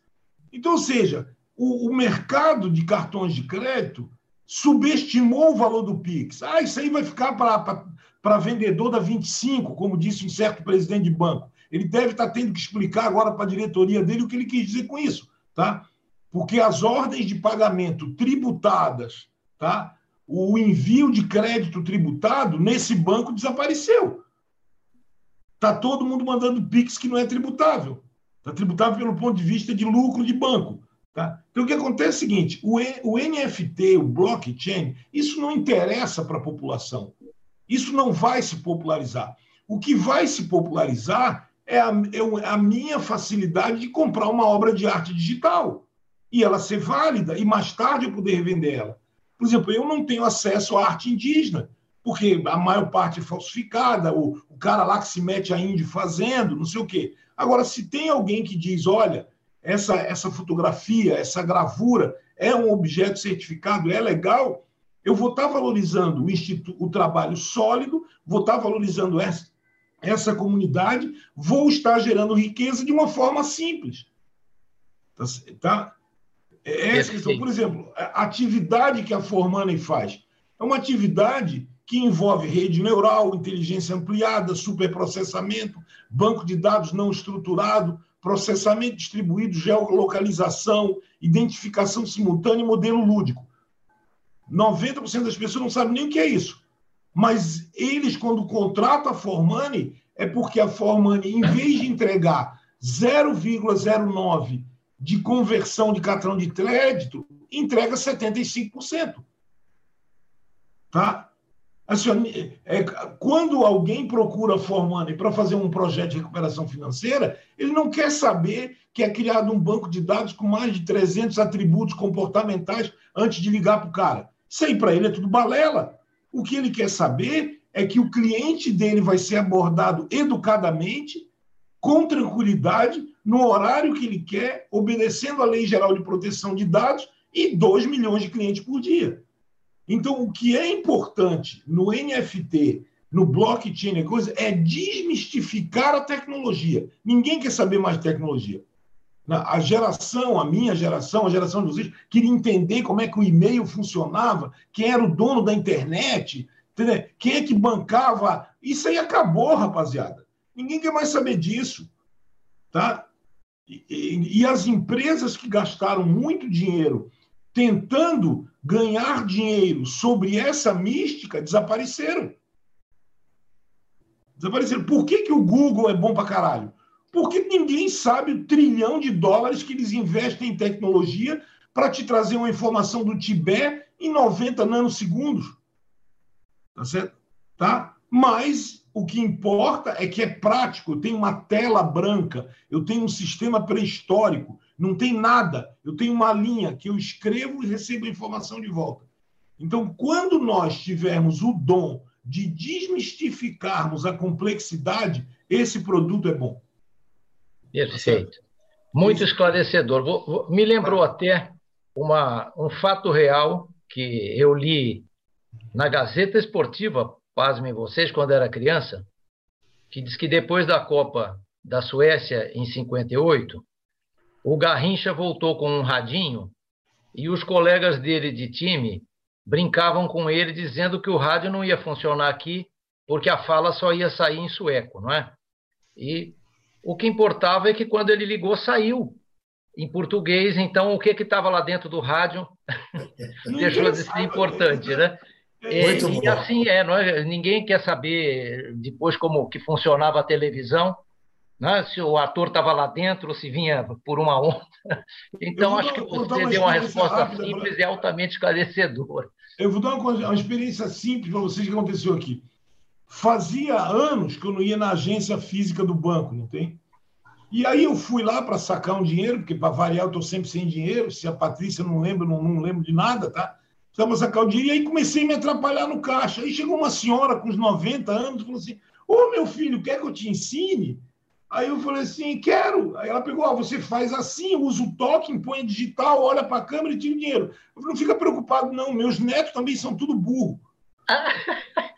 Então, ou seja, o, o mercado de cartões de crédito subestimou o valor do Pix. Ah, isso aí vai ficar para vendedor da 25, como disse um certo presidente de banco. Ele deve estar tá tendo que explicar agora para a diretoria dele o que ele quis dizer com isso, tá? Porque as ordens de pagamento tributadas, tá? O envio de crédito tributado nesse banco desapareceu. Tá todo mundo mandando Pix que não é tributável. Está tributável pelo ponto de vista de lucro de banco. Tá? Então, o que acontece é o seguinte: o, o NFT, o blockchain, isso não interessa para a população. Isso não vai se popularizar. O que vai se popularizar é a, é a minha facilidade de comprar uma obra de arte digital e ela ser válida e mais tarde eu poder revender ela. Por exemplo, eu não tenho acesso à arte indígena, porque a maior parte é falsificada, o, o cara lá que se mete a índio fazendo, não sei o quê. Agora, se tem alguém que diz, olha, essa, essa fotografia, essa gravura é um objeto certificado, é legal, eu vou estar valorizando o, instituto, o trabalho sólido, vou estar valorizando essa, essa comunidade, vou estar gerando riqueza de uma forma simples. Tá? tá? É essa questão. Por exemplo, a atividade que a Formoney faz é uma atividade que envolve rede neural, inteligência ampliada, superprocessamento, banco de dados não estruturado, processamento distribuído, geolocalização, identificação simultânea e modelo lúdico. 90% das pessoas não sabem nem o que é isso. Mas eles, quando contratam a Formani, é porque a Formani, em vez de entregar 0,09 de conversão de cartão de crédito, entrega 75%. Tá? É, quando alguém procura a Formani para fazer um projeto de recuperação financeira, ele não quer saber que é criado um banco de dados com mais de 300 atributos comportamentais antes de ligar para o cara. Isso aí para ele é tudo balela. O que ele quer saber é que o cliente dele vai ser abordado educadamente, com tranquilidade, no horário que ele quer, obedecendo à Lei Geral de Proteção de Dados e 2 milhões de clientes por dia. Então, o que é importante no NFT, no blockchain, coisa, é desmistificar a tecnologia. Ninguém quer saber mais de tecnologia. A geração, a minha geração, a geração dos filhos, queria entender como é que o e-mail funcionava, quem era o dono da internet, entendeu? quem é que bancava. Isso aí acabou, rapaziada. Ninguém quer mais saber disso. Tá? E, e, e as empresas que gastaram muito dinheiro tentando ganhar dinheiro sobre essa mística desapareceram. Desapareceram. Por que, que o Google é bom para caralho? Porque ninguém sabe o trilhão de dólares que eles investem em tecnologia para te trazer uma informação do Tibete em 90 nanosegundos. Tá certo? Tá? Mas o que importa é que é prático. Eu tenho uma tela branca, eu tenho um sistema pré-histórico, não tem nada. Eu tenho uma linha que eu escrevo e recebo a informação de volta. Então, quando nós tivermos o dom de desmistificarmos a complexidade, esse produto é bom. Perfeito. Muito esclarecedor. Vou, vou, me lembrou até uma, um fato real que eu li na Gazeta Esportiva, pasmem vocês, quando era criança, que diz que depois da Copa da Suécia em 58, o Garrincha voltou com um radinho e os colegas dele de time brincavam com ele dizendo que o rádio não ia funcionar aqui porque a fala só ia sair em sueco, não é? E o que importava é que quando ele ligou, saiu em português. Então, o que estava lá dentro do rádio deixou de ser importante, né? Muito e, bom. e assim é, não é, ninguém quer saber depois como que funcionava a televisão, né? se o ator estava lá dentro ou se vinha por uma onda. Então, acho que você deu uma resposta simples pra... e altamente esclarecedora. Eu vou dar uma, uma experiência simples para vocês que aconteceu aqui. Fazia anos que eu não ia na agência física do banco, não tem? E aí eu fui lá para sacar um dinheiro, porque para variar eu estou sempre sem dinheiro. Se a Patrícia não lembra, não, não lembro de nada, tá? Precisava sacar o dinheiro. E aí comecei a me atrapalhar no caixa. Aí chegou uma senhora com uns 90 anos e falou assim: Ô meu filho, quer que eu te ensine? Aí eu falei assim: quero. Aí ela pegou: ah, você faz assim, usa o toque, põe digital, olha para a câmera e tira o dinheiro. Eu falei: não fica preocupado, não. Meus netos também são tudo burro.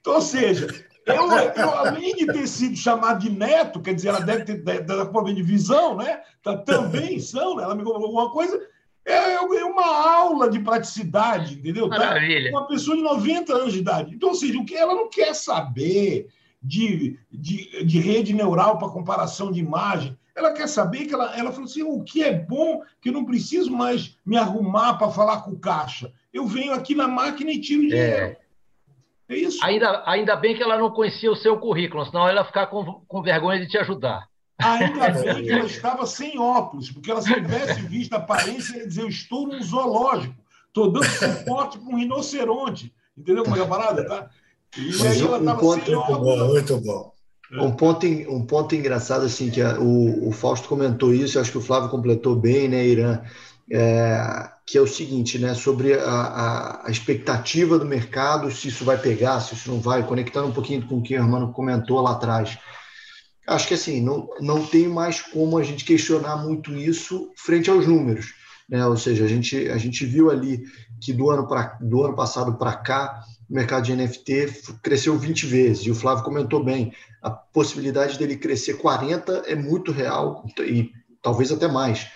Então, ou seja, eu, eu, além de ter sido chamado de neto, quer dizer, ela deve ter dado problema de visão, né? Tá, também são, né? ela me falou alguma coisa. É, eu ganhei uma aula de praticidade, entendeu? Tá? Maravilha. Uma pessoa de 90 anos de idade. Então, ou seja, o que ela não quer saber de, de, de rede neural para comparação de imagem, ela quer saber que ela, ela falou assim: o que é bom que eu não preciso mais me arrumar para falar com o caixa. Eu venho aqui na máquina e tiro dinheiro. É. É isso. Ainda, ainda bem que ela não conhecia o seu currículo, senão ela ia ficar com, com vergonha de te ajudar. Ainda bem que ela estava sem óculos, porque ela se tivesse visto a aparência, ia dizer: Eu estou num zoológico, estou dando suporte para um rinoceronte. Entendeu como é a parada? Tá? E Mas aí ela estava sem óculos. Bom, muito bom. Um ponto, um ponto engraçado, assim, que a, o, o Fausto comentou isso, acho que o Flávio completou bem, né, Irã? É, que é o seguinte, né, sobre a, a, a, expectativa do mercado, se isso vai pegar, se isso não vai, conectando um pouquinho com o que o Hermano comentou lá atrás. Acho que assim, não, não tem mais como a gente questionar muito isso frente aos números. Né? Ou seja, a gente, a gente viu ali que do ano, pra, do ano passado para cá, o mercado de NFT cresceu 20 vezes, e o Flávio comentou bem, a possibilidade dele crescer 40 é muito real, e talvez até mais.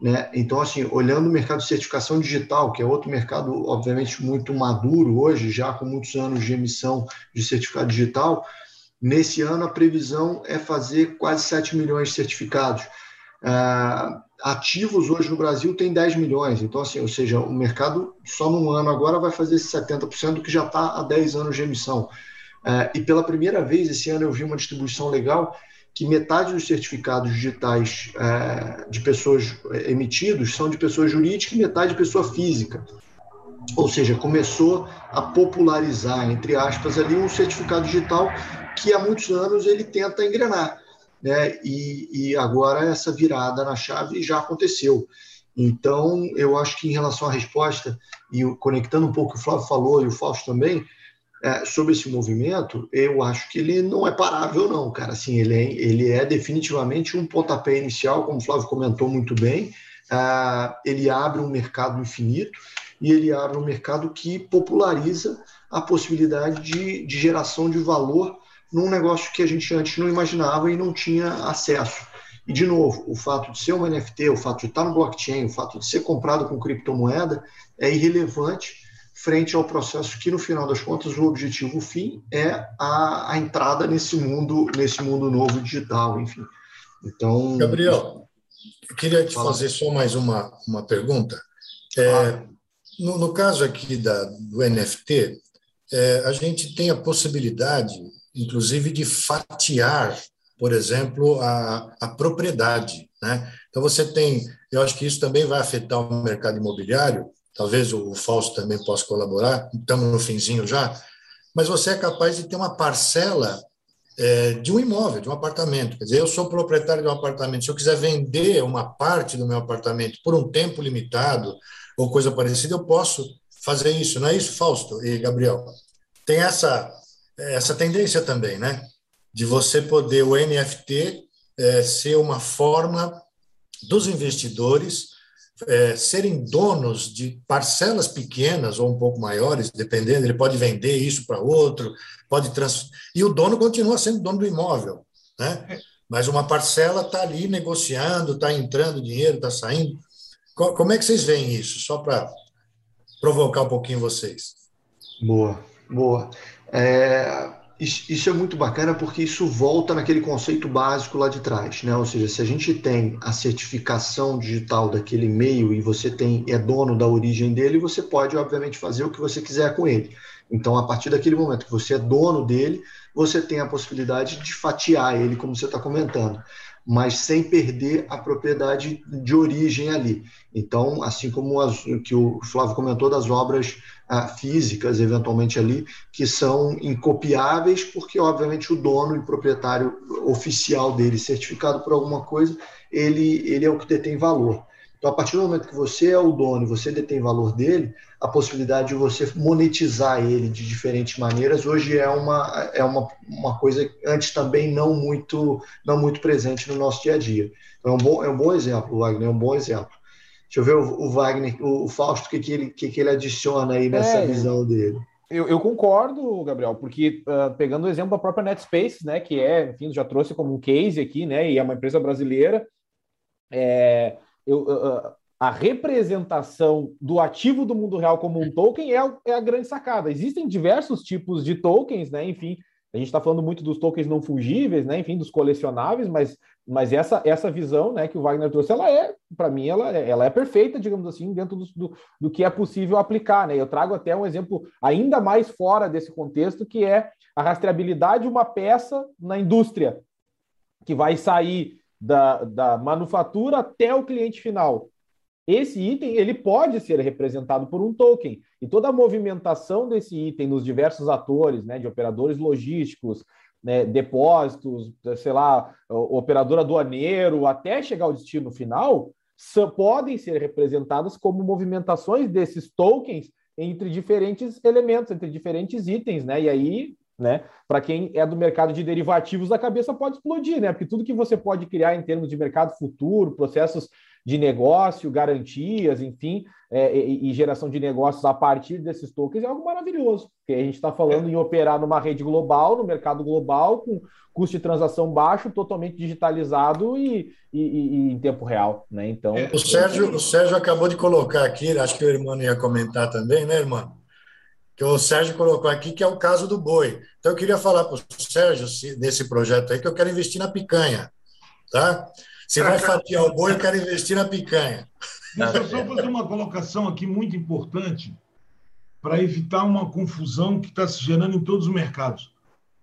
Né? Então, assim, olhando o mercado de certificação digital, que é outro mercado, obviamente, muito maduro hoje, já com muitos anos de emissão de certificado digital, nesse ano a previsão é fazer quase 7 milhões de certificados. Uh, ativos hoje no Brasil tem 10 milhões, então, assim, ou seja, o mercado só num ano agora vai fazer esse 70% do que já está há 10 anos de emissão. Uh, e pela primeira vez esse ano eu vi uma distribuição legal que metade dos certificados digitais uh, de pessoas emitidos são de pessoa jurídica e metade de pessoa física. Ou seja, começou a popularizar, entre aspas, ali um certificado digital que há muitos anos ele tenta engrenar né? E, e agora essa virada na chave já aconteceu. Então, eu acho que em relação à resposta, e conectando um pouco o que o Flávio falou e o Fausto também, é, sobre esse movimento, eu acho que ele não é parável, não, cara. Assim, ele é, ele é definitivamente um pontapé inicial, como o Flávio comentou muito bem. É, ele abre um mercado infinito e ele abre um mercado que populariza a possibilidade de, de geração de valor num negócio que a gente antes não imaginava e não tinha acesso. E, de novo, o fato de ser um NFT, o fato de estar no blockchain, o fato de ser comprado com criptomoeda é irrelevante frente ao processo que, no final das contas, o objetivo, o fim, é a, a entrada nesse mundo, nesse mundo novo digital, enfim. Então... Gabriel, eu queria te fazer só mais uma, uma pergunta. É, no, no, caso aqui da, do NFT, é, a gente tem a possibilidade inclusive de fatiar, por exemplo, a, a propriedade. Né? Então, você tem, eu acho que isso também vai afetar o mercado imobiliário, talvez o, Fausto também possa colaborar, estamos no finzinho já, mas você é capaz de ter uma parcela é, de um imóvel, de um apartamento. Quer dizer, eu sou proprietário de um apartamento, se eu quiser vender uma parte do meu apartamento por um tempo limitado ou coisa parecida, eu posso fazer isso, não é isso, Fausto e Gabriel? Tem essa essa tendência também, né? De você poder o NFT é, ser uma forma dos investidores é, serem donos de parcelas pequenas ou um pouco maiores, dependendo, ele pode vender isso para outro, pode trans... e o dono continua sendo dono do imóvel, né? Mas uma parcela está ali negociando, está entrando dinheiro, está saindo. Como é que vocês veem isso? Só para provocar um pouquinho vocês. Boa, boa. É, isso é muito bacana porque isso volta naquele conceito básico lá de trás, né? Ou seja, se a gente tem a certificação digital daquele meio e você tem é dono da origem dele, você pode obviamente fazer o que você quiser com ele. Então, a partir daquele momento que você é dono dele, você tem a possibilidade de fatiar ele, como você está comentando mas sem perder a propriedade de origem ali. Então, assim como as, que o Flávio comentou das obras ah, físicas, eventualmente ali, que são incopiáveis, porque, obviamente, o dono e proprietário oficial dele, certificado por alguma coisa, ele, ele é o que detém valor. Então, a partir do momento que você é o dono e você detém valor dele, a possibilidade de você monetizar ele de diferentes maneiras hoje é uma, é uma, uma coisa antes também não muito, não muito presente no nosso dia a dia. Então, é um bom, é um bom exemplo, Wagner, é um bom exemplo. Deixa eu ver o, o Wagner, o, o Fausto, o que, que, ele, que, que ele adiciona aí nessa é, visão dele. Eu, eu, concordo, Gabriel, porque uh, pegando o exemplo da própria Netspace, né, que é, enfim, já trouxe como um case aqui, né, e é uma empresa brasileira, é, eu, uh, a representação do ativo do mundo real como um token é, é a grande sacada. Existem diversos tipos de tokens, né? Enfim, a gente está falando muito dos tokens não fungíveis, né? Enfim, dos colecionáveis, mas, mas essa, essa visão, né, que o Wagner trouxe, ela é, para mim, ela, ela é perfeita, digamos assim, dentro do, do, do, que é possível aplicar, né? Eu trago até um exemplo ainda mais fora desse contexto, que é a rastreabilidade de uma peça na indústria, que vai sair da, da manufatura até o cliente final. Esse item ele pode ser representado por um token e toda a movimentação desse item nos diversos atores, né, de operadores logísticos, né, depósitos, sei lá, operador aduaneiro, até chegar ao destino final, podem ser representadas como movimentações desses tokens entre diferentes elementos, entre diferentes itens, né? E aí, né, para quem é do mercado de derivativos, a cabeça pode explodir, né? Porque tudo que você pode criar em termos de mercado futuro, processos de negócio, garantias, enfim, é, e, e, geração de negócios a partir desses tokens é algo maravilhoso, porque a gente está falando em operar numa rede global, no mercado global, com custo de transação baixo, totalmente digitalizado e, e, e em tempo real, né? Então. É, o, Sérgio, o Sérgio acabou de colocar aqui, acho que o irmão ia comentar também, né, irmão? Que o Sérgio colocou aqui, que é o caso do boi. Então, eu queria falar para o Sérgio, nesse projeto aí, que eu quero investir na picanha, tá? Você vai fatiar o boi, eu quero investir na picanha. Deixa eu só fazer uma colocação aqui muito importante para evitar uma confusão que está se gerando em todos os mercados.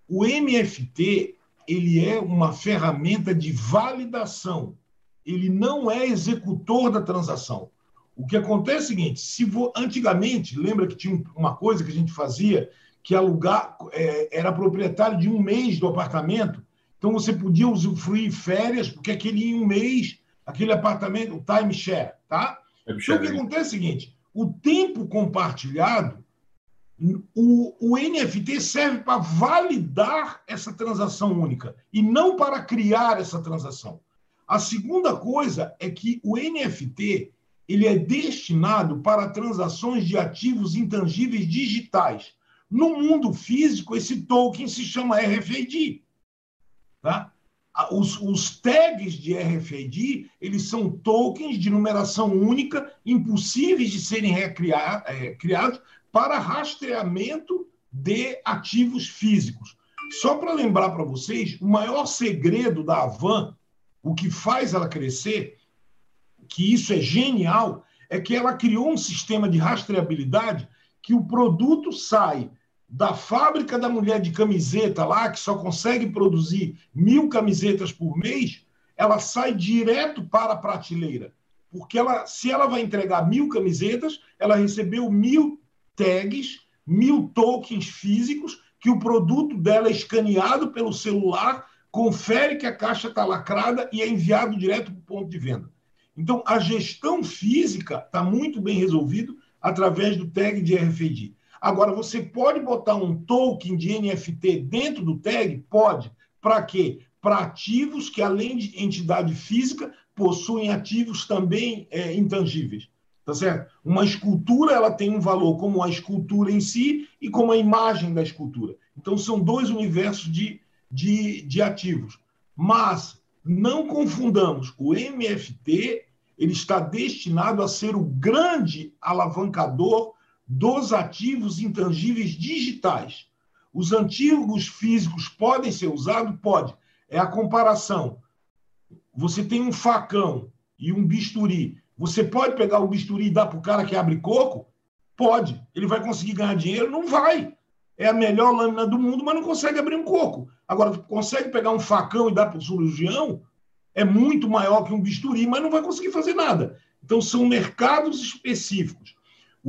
O MFT ele é uma ferramenta de validação. Ele não é executor da transação. O que acontece é o seguinte: se vo... antigamente, lembra que tinha uma coisa que a gente fazia que alugar é, era proprietário de um mês do apartamento então você podia usufruir férias, porque aquele em um mês, aquele apartamento, o timeshare, tá? Então o que acontece é o seguinte: o tempo compartilhado, o, o NFT serve para validar essa transação única e não para criar essa transação. A segunda coisa é que o NFT ele é destinado para transações de ativos intangíveis digitais. No mundo físico, esse token se chama RFID. Tá? Os, os, tags de RFID eles são tokens de numeração única, impossíveis de serem recriar, é, criados para rastreamento de ativos físicos. Só para lembrar para vocês, o maior segredo da Avan, o que faz ela crescer, que isso é genial, é que ela criou um sistema de rastreabilidade que o produto sai da fábrica da mulher de camiseta lá, que só consegue produzir mil camisetas por mês, ela sai direto para a prateleira. Porque ela, se ela vai entregar mil camisetas, ela recebeu mil tags, mil tokens físicos, que o produto dela é escaneado pelo celular, confere que a caixa está lacrada e é enviado direto para o ponto de venda. Então, a gestão física está muito bem resolvido através do tag de RFID. Agora, você pode botar um token de NFT dentro do tag? Pode. Para quê? Para ativos que, além de entidade física, possuem ativos também é, intangíveis. Tá certo? Uma escultura ela tem um valor como a escultura em si e como a imagem da escultura. Então, são dois universos de, de, de ativos. Mas não confundamos, o MFT ele está destinado a ser o grande alavancador dos ativos intangíveis digitais. Os antigos físicos podem ser usados? Pode. É a comparação. Você tem um facão e um bisturi. Você pode pegar o bisturi e dar para o cara que abre coco? Pode. Ele vai conseguir ganhar dinheiro? Não vai. É a melhor lâmina do mundo, mas não consegue abrir um coco. Agora, consegue pegar um facão e dar para o cirurgião? É muito maior que um bisturi, mas não vai conseguir fazer nada. Então, são mercados específicos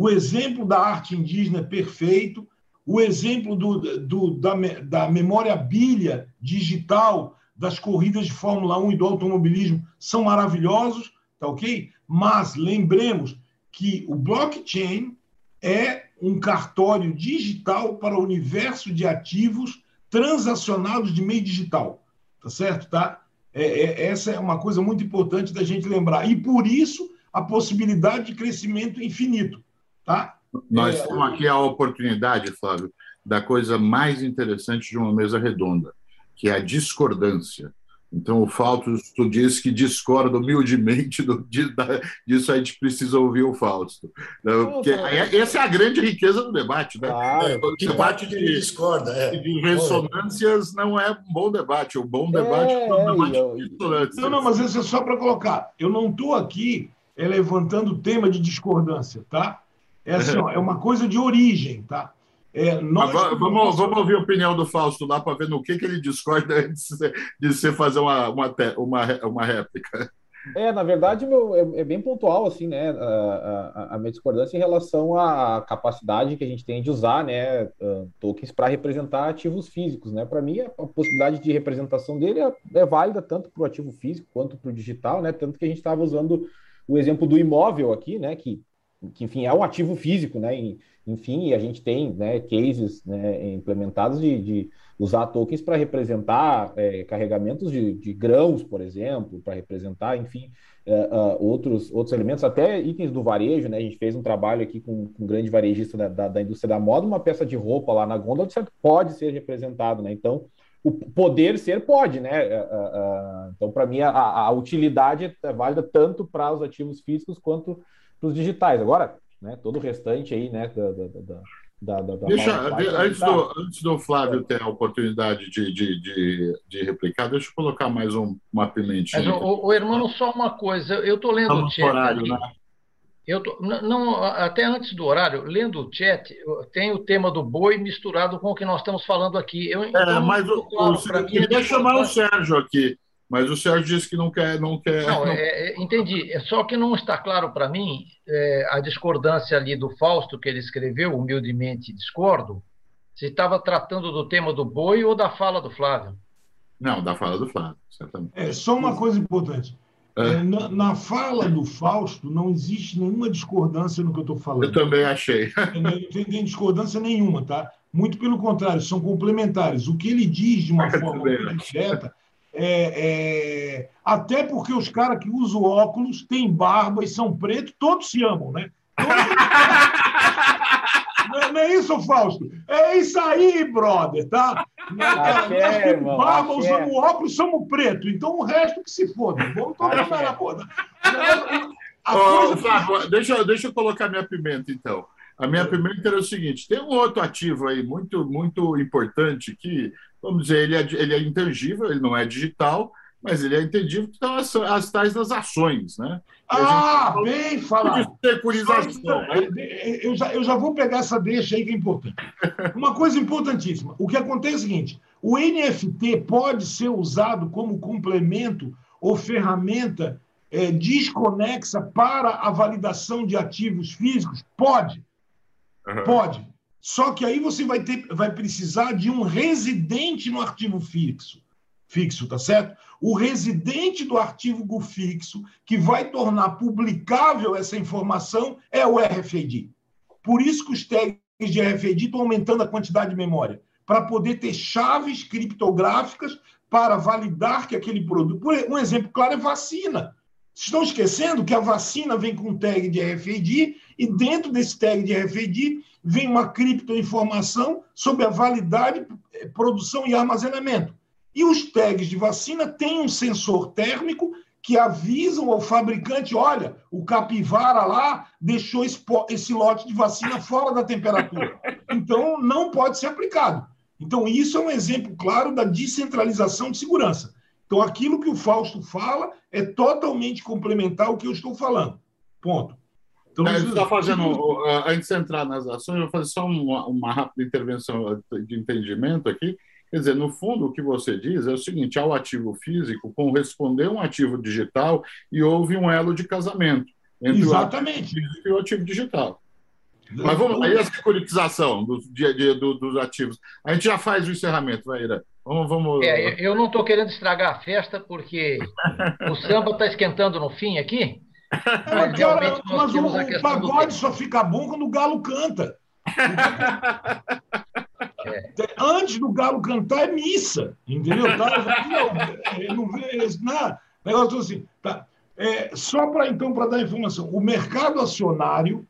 o exemplo da arte indígena é perfeito, o exemplo do, do, da, da memória bilha digital das corridas de Fórmula 1 e do automobilismo são maravilhosos, tá ok? Mas lembremos que o blockchain é um cartório digital para o universo de ativos transacionados de meio digital, tá certo? Tá? É, é, essa é uma coisa muito importante da gente lembrar. E por isso a possibilidade de crescimento infinito. Tá? Nós é, temos aqui a oportunidade, Flávio, da coisa mais interessante de uma mesa redonda, que é a discordância. Então, o Fausto tu diz que discorda humildemente do, disso, a gente precisa ouvir o Fausto. Né? Porque essa é a grande riqueza do debate. Né? é, o debate de, discorda, é. de ressonâncias não é um bom debate. O bom debate é, é um debate de ressonâncias. Não, não, mas isso é só para colocar. Eu não estou aqui é, levantando o tema de discordância, tá? É, assim, ó, é uma coisa de origem, tá? É, nós... vamos, vamos ouvir a opinião do Fausto lá para ver no que, que ele discorda antes de você fazer uma, uma, uma, uma réplica. É, na verdade, meu, é, é, bem pontual, assim, né, a, a, a, minha discordância em relação à capacidade que a gente tem de usar, né, uh, tokens para representar ativos físicos, né, para mim a, possibilidade de representação dele é, é válida tanto para o ativo físico quanto para o digital, né, tanto que a gente estava usando o exemplo do imóvel aqui, né, que, que enfim, é um ativo físico, né, e, enfim, a gente tem, né, cases, né, implementados de, de usar tokens para representar é, carregamentos de, de, grãos, por exemplo, para representar, enfim, é, outros, outros elementos, até itens do varejo, né? A gente fez um trabalho aqui com, com um grande varejista da, da, da, indústria da moda, uma peça de roupa lá na gôndola pode ser representado, né? Então, o poder ser pode, né? Uh, uh, então, para mim, a, a, utilidade é válida tanto para os ativos físicos quanto para os digitais. Agora, né, todo o restante aí, né, da, da, da da, deixa, antes, do, antes do Flávio ter a oportunidade de, de, de, de replicar, deixa eu colocar mais um, uma pimentinha. Mas, o, o irmão, só uma coisa, eu estou lendo Estamos o chat. Horário, né? Eu tô, não, até antes do horário, lendo o chat, tem o tema do boi misturado com o que nós estamos falando aqui. Eu, é, então, mas o, claro, o, eu queria chamar o Sérgio aqui. Mas o Sérgio disse que não quer. Não quer não, não... É, é entendi. É só que não está claro para mim é, a discordância ali do Fausto que ele escreveu, humildemente discordo, se estava tratando do tema do boi ou da fala do Flávio. Não, da fala do Flávio, certamente. É, só uma coisa importante. É. é. Na, na, fala do Fausto não existe nenhuma discordância no que eu estou falando. Eu também achei. Não, tem, tem discordância nenhuma, tá? Muito pelo contrário, são complementares. O que ele diz de uma forma direta é, é, até porque os caras que usam óculos têm barba e são pretos, todos se amam, né? Todos... não, não, é isso, Fausto? É isso aí, brother, tá? Axé, nós barba, usamos óculos, somos pretos. Então o resto que se foda. Vamos tomar na foda. Oh, que... deixa, deixa eu colocar minha pimenta, então. A minha pimenta era o seguinte: tem um outro ativo aí muito, muito importante que vamos dizer, ele é, ele é intangível, ele não é digital, mas ele é intangível, que estão as, as tais das ações, né? Ah, bem falado. Securização. Né? Eu, já, eu já vou pegar essa deixa aí que é importante. Uma coisa importantíssima. O que acontece é o seguinte: o NFT pode ser usado como complemento ou ferramenta é, desconexa para a validação de ativos físicos? Pode. Uhum. Pode. Só que aí você vai, ter, vai precisar de um residente no arquivo fixo. Fixo, tá certo? O residente do arquivo fixo que vai tornar publicável essa informação é o RFID. Por isso que os tags de RFID estão aumentando a quantidade de memória, para poder ter chaves criptográficas para validar que aquele produto. Um exemplo claro é vacina. Estão esquecendo que a vacina vem com tag de RFID e dentro desse tag de RFID vem uma criptoinformação sobre a validade, eh, produção e armazenamento. E os tags de vacina têm um sensor térmico que avisam ao fabricante: olha, o capivara lá deixou esse lote de vacina fora da temperatura. Então, não pode ser aplicado. Então, isso é um exemplo claro da descentralização de segurança. Então, aquilo que o Fausto fala é totalmente complementar ao que eu estou falando. Ponto. Então, é, está fazendo, antes de entrar nas ações, eu vou fazer só uma, uma rápida intervenção de entendimento aqui. Quer dizer, no fundo, o que você diz é o seguinte: há o ativo físico correspondeu um ativo digital e houve um elo de casamento entre Exatamente. o ativo físico e o ativo digital. Mas vamos aí a securitização dos, de, de, dos ativos. A gente já faz o encerramento, Vaíra. Vamos, vamos... É, eu não estou querendo estragar a festa, porque o samba está esquentando no fim aqui. Mas, cara, mas o, o pagode só fica bom quando o galo canta. É. Antes do galo cantar é missa, entendeu? Tá? Não, não vê nada. Negócio assim. Tá. É, só para então para dar informação, o mercado acionário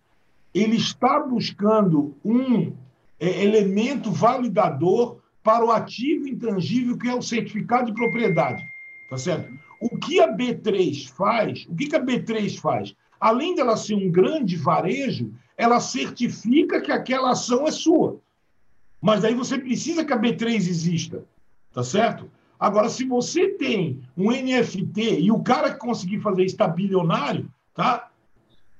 ele está buscando um é, elemento validador para o ativo intangível que é o certificado de propriedade, tá certo? O que a B3 faz? O que a B3 faz? Além dela ser um grande varejo, ela certifica que aquela ação é sua. Mas aí você precisa que a B3 exista, tá certo? Agora, se você tem um NFT e o cara que conseguir fazer está bilionário, tá?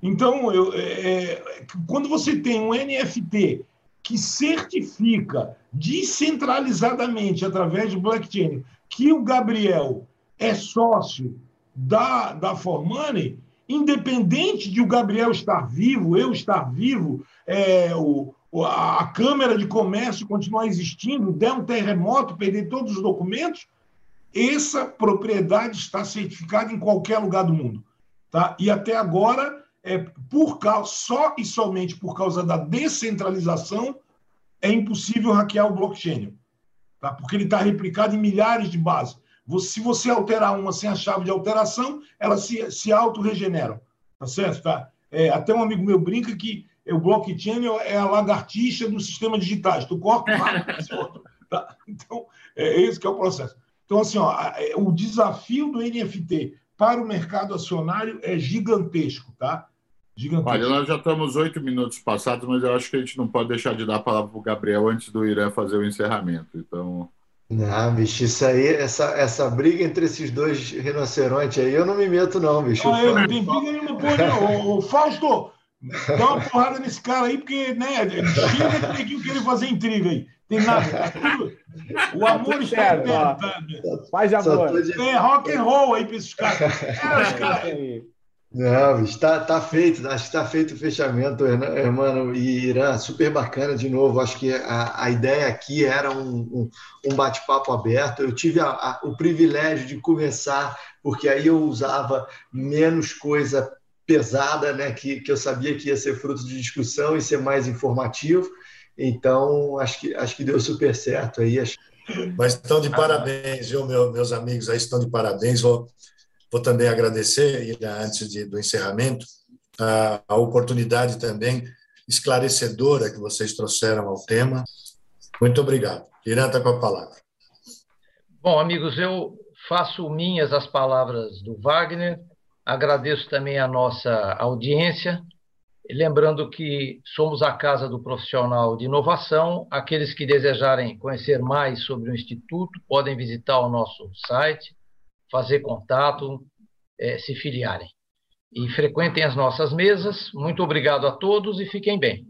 Então, eu, é, é quando você tem um NFT que certifica descentralizadamente, através do blockchain, que o Gabriel é sócio da, da For Money, independente de o Gabriel estar vivo, eu estar vivo, é, o, a Câmara de Comércio continuar existindo, der um terremoto, perder todos os documentos, essa propriedade está certificada em qualquer lugar do mundo. Tá? E até agora, é, por causa, só e somente por causa da descentralização, é impossível hackear o blockchain. Tá? Porque ele está replicado em milhares de bases. Se você alterar uma sem a chave de alteração, elas se, se auto-regeneram. Tá certo? Tá? É, até um amigo meu brinca que o blockchain é a lagartixa do sistema digitais. Tu corta um outro. Tá? Então, é esse que é o processo. Então, assim, ó, é, o desafio do NFT para o mercado acionário é gigantesco, tá? Gigantesco. Olha, nós já estamos oito minutos passados, mas eu acho que a gente não pode deixar de dar a palavra para o Gabriel antes do Irã fazer o encerramento. Então. Não, bicho, isso aí, essa, essa briga entre esses dois rinocerontes aí, eu não me meto, não, bicho. Ah, eu não tenho briga nenhuma, pô, ô, Fausto, dá uma porrada nesse cara aí, porque, né, chega de que querer fazer intriga aí. Tem nada. O amor está certo, Faz amor. É rock and roll aí para esses caras. É, os caras. Não, está tá feito, acho que está feito o fechamento, irmão e Irã, super bacana de novo. Acho que a, a ideia aqui era um, um, um bate-papo aberto. Eu tive a, a, o privilégio de começar, porque aí eu usava menos coisa pesada, né? Que, que eu sabia que ia ser fruto de discussão e ser mais informativo. Então, acho que, acho que deu super certo aí. Mas estão de parabéns, viu, meu, meus amigos? Aí estão de parabéns. Vou, vou também agradecer, antes de, do encerramento, a, a oportunidade também esclarecedora que vocês trouxeram ao tema. Muito obrigado. Irã está com a palavra. Bom, amigos, eu faço minhas as palavras do Wagner, agradeço também a nossa audiência Lembrando que somos a Casa do Profissional de Inovação. Aqueles que desejarem conhecer mais sobre o Instituto podem visitar o nosso site, fazer contato, é, se filiarem. E frequentem as nossas mesas. Muito obrigado a todos e fiquem bem.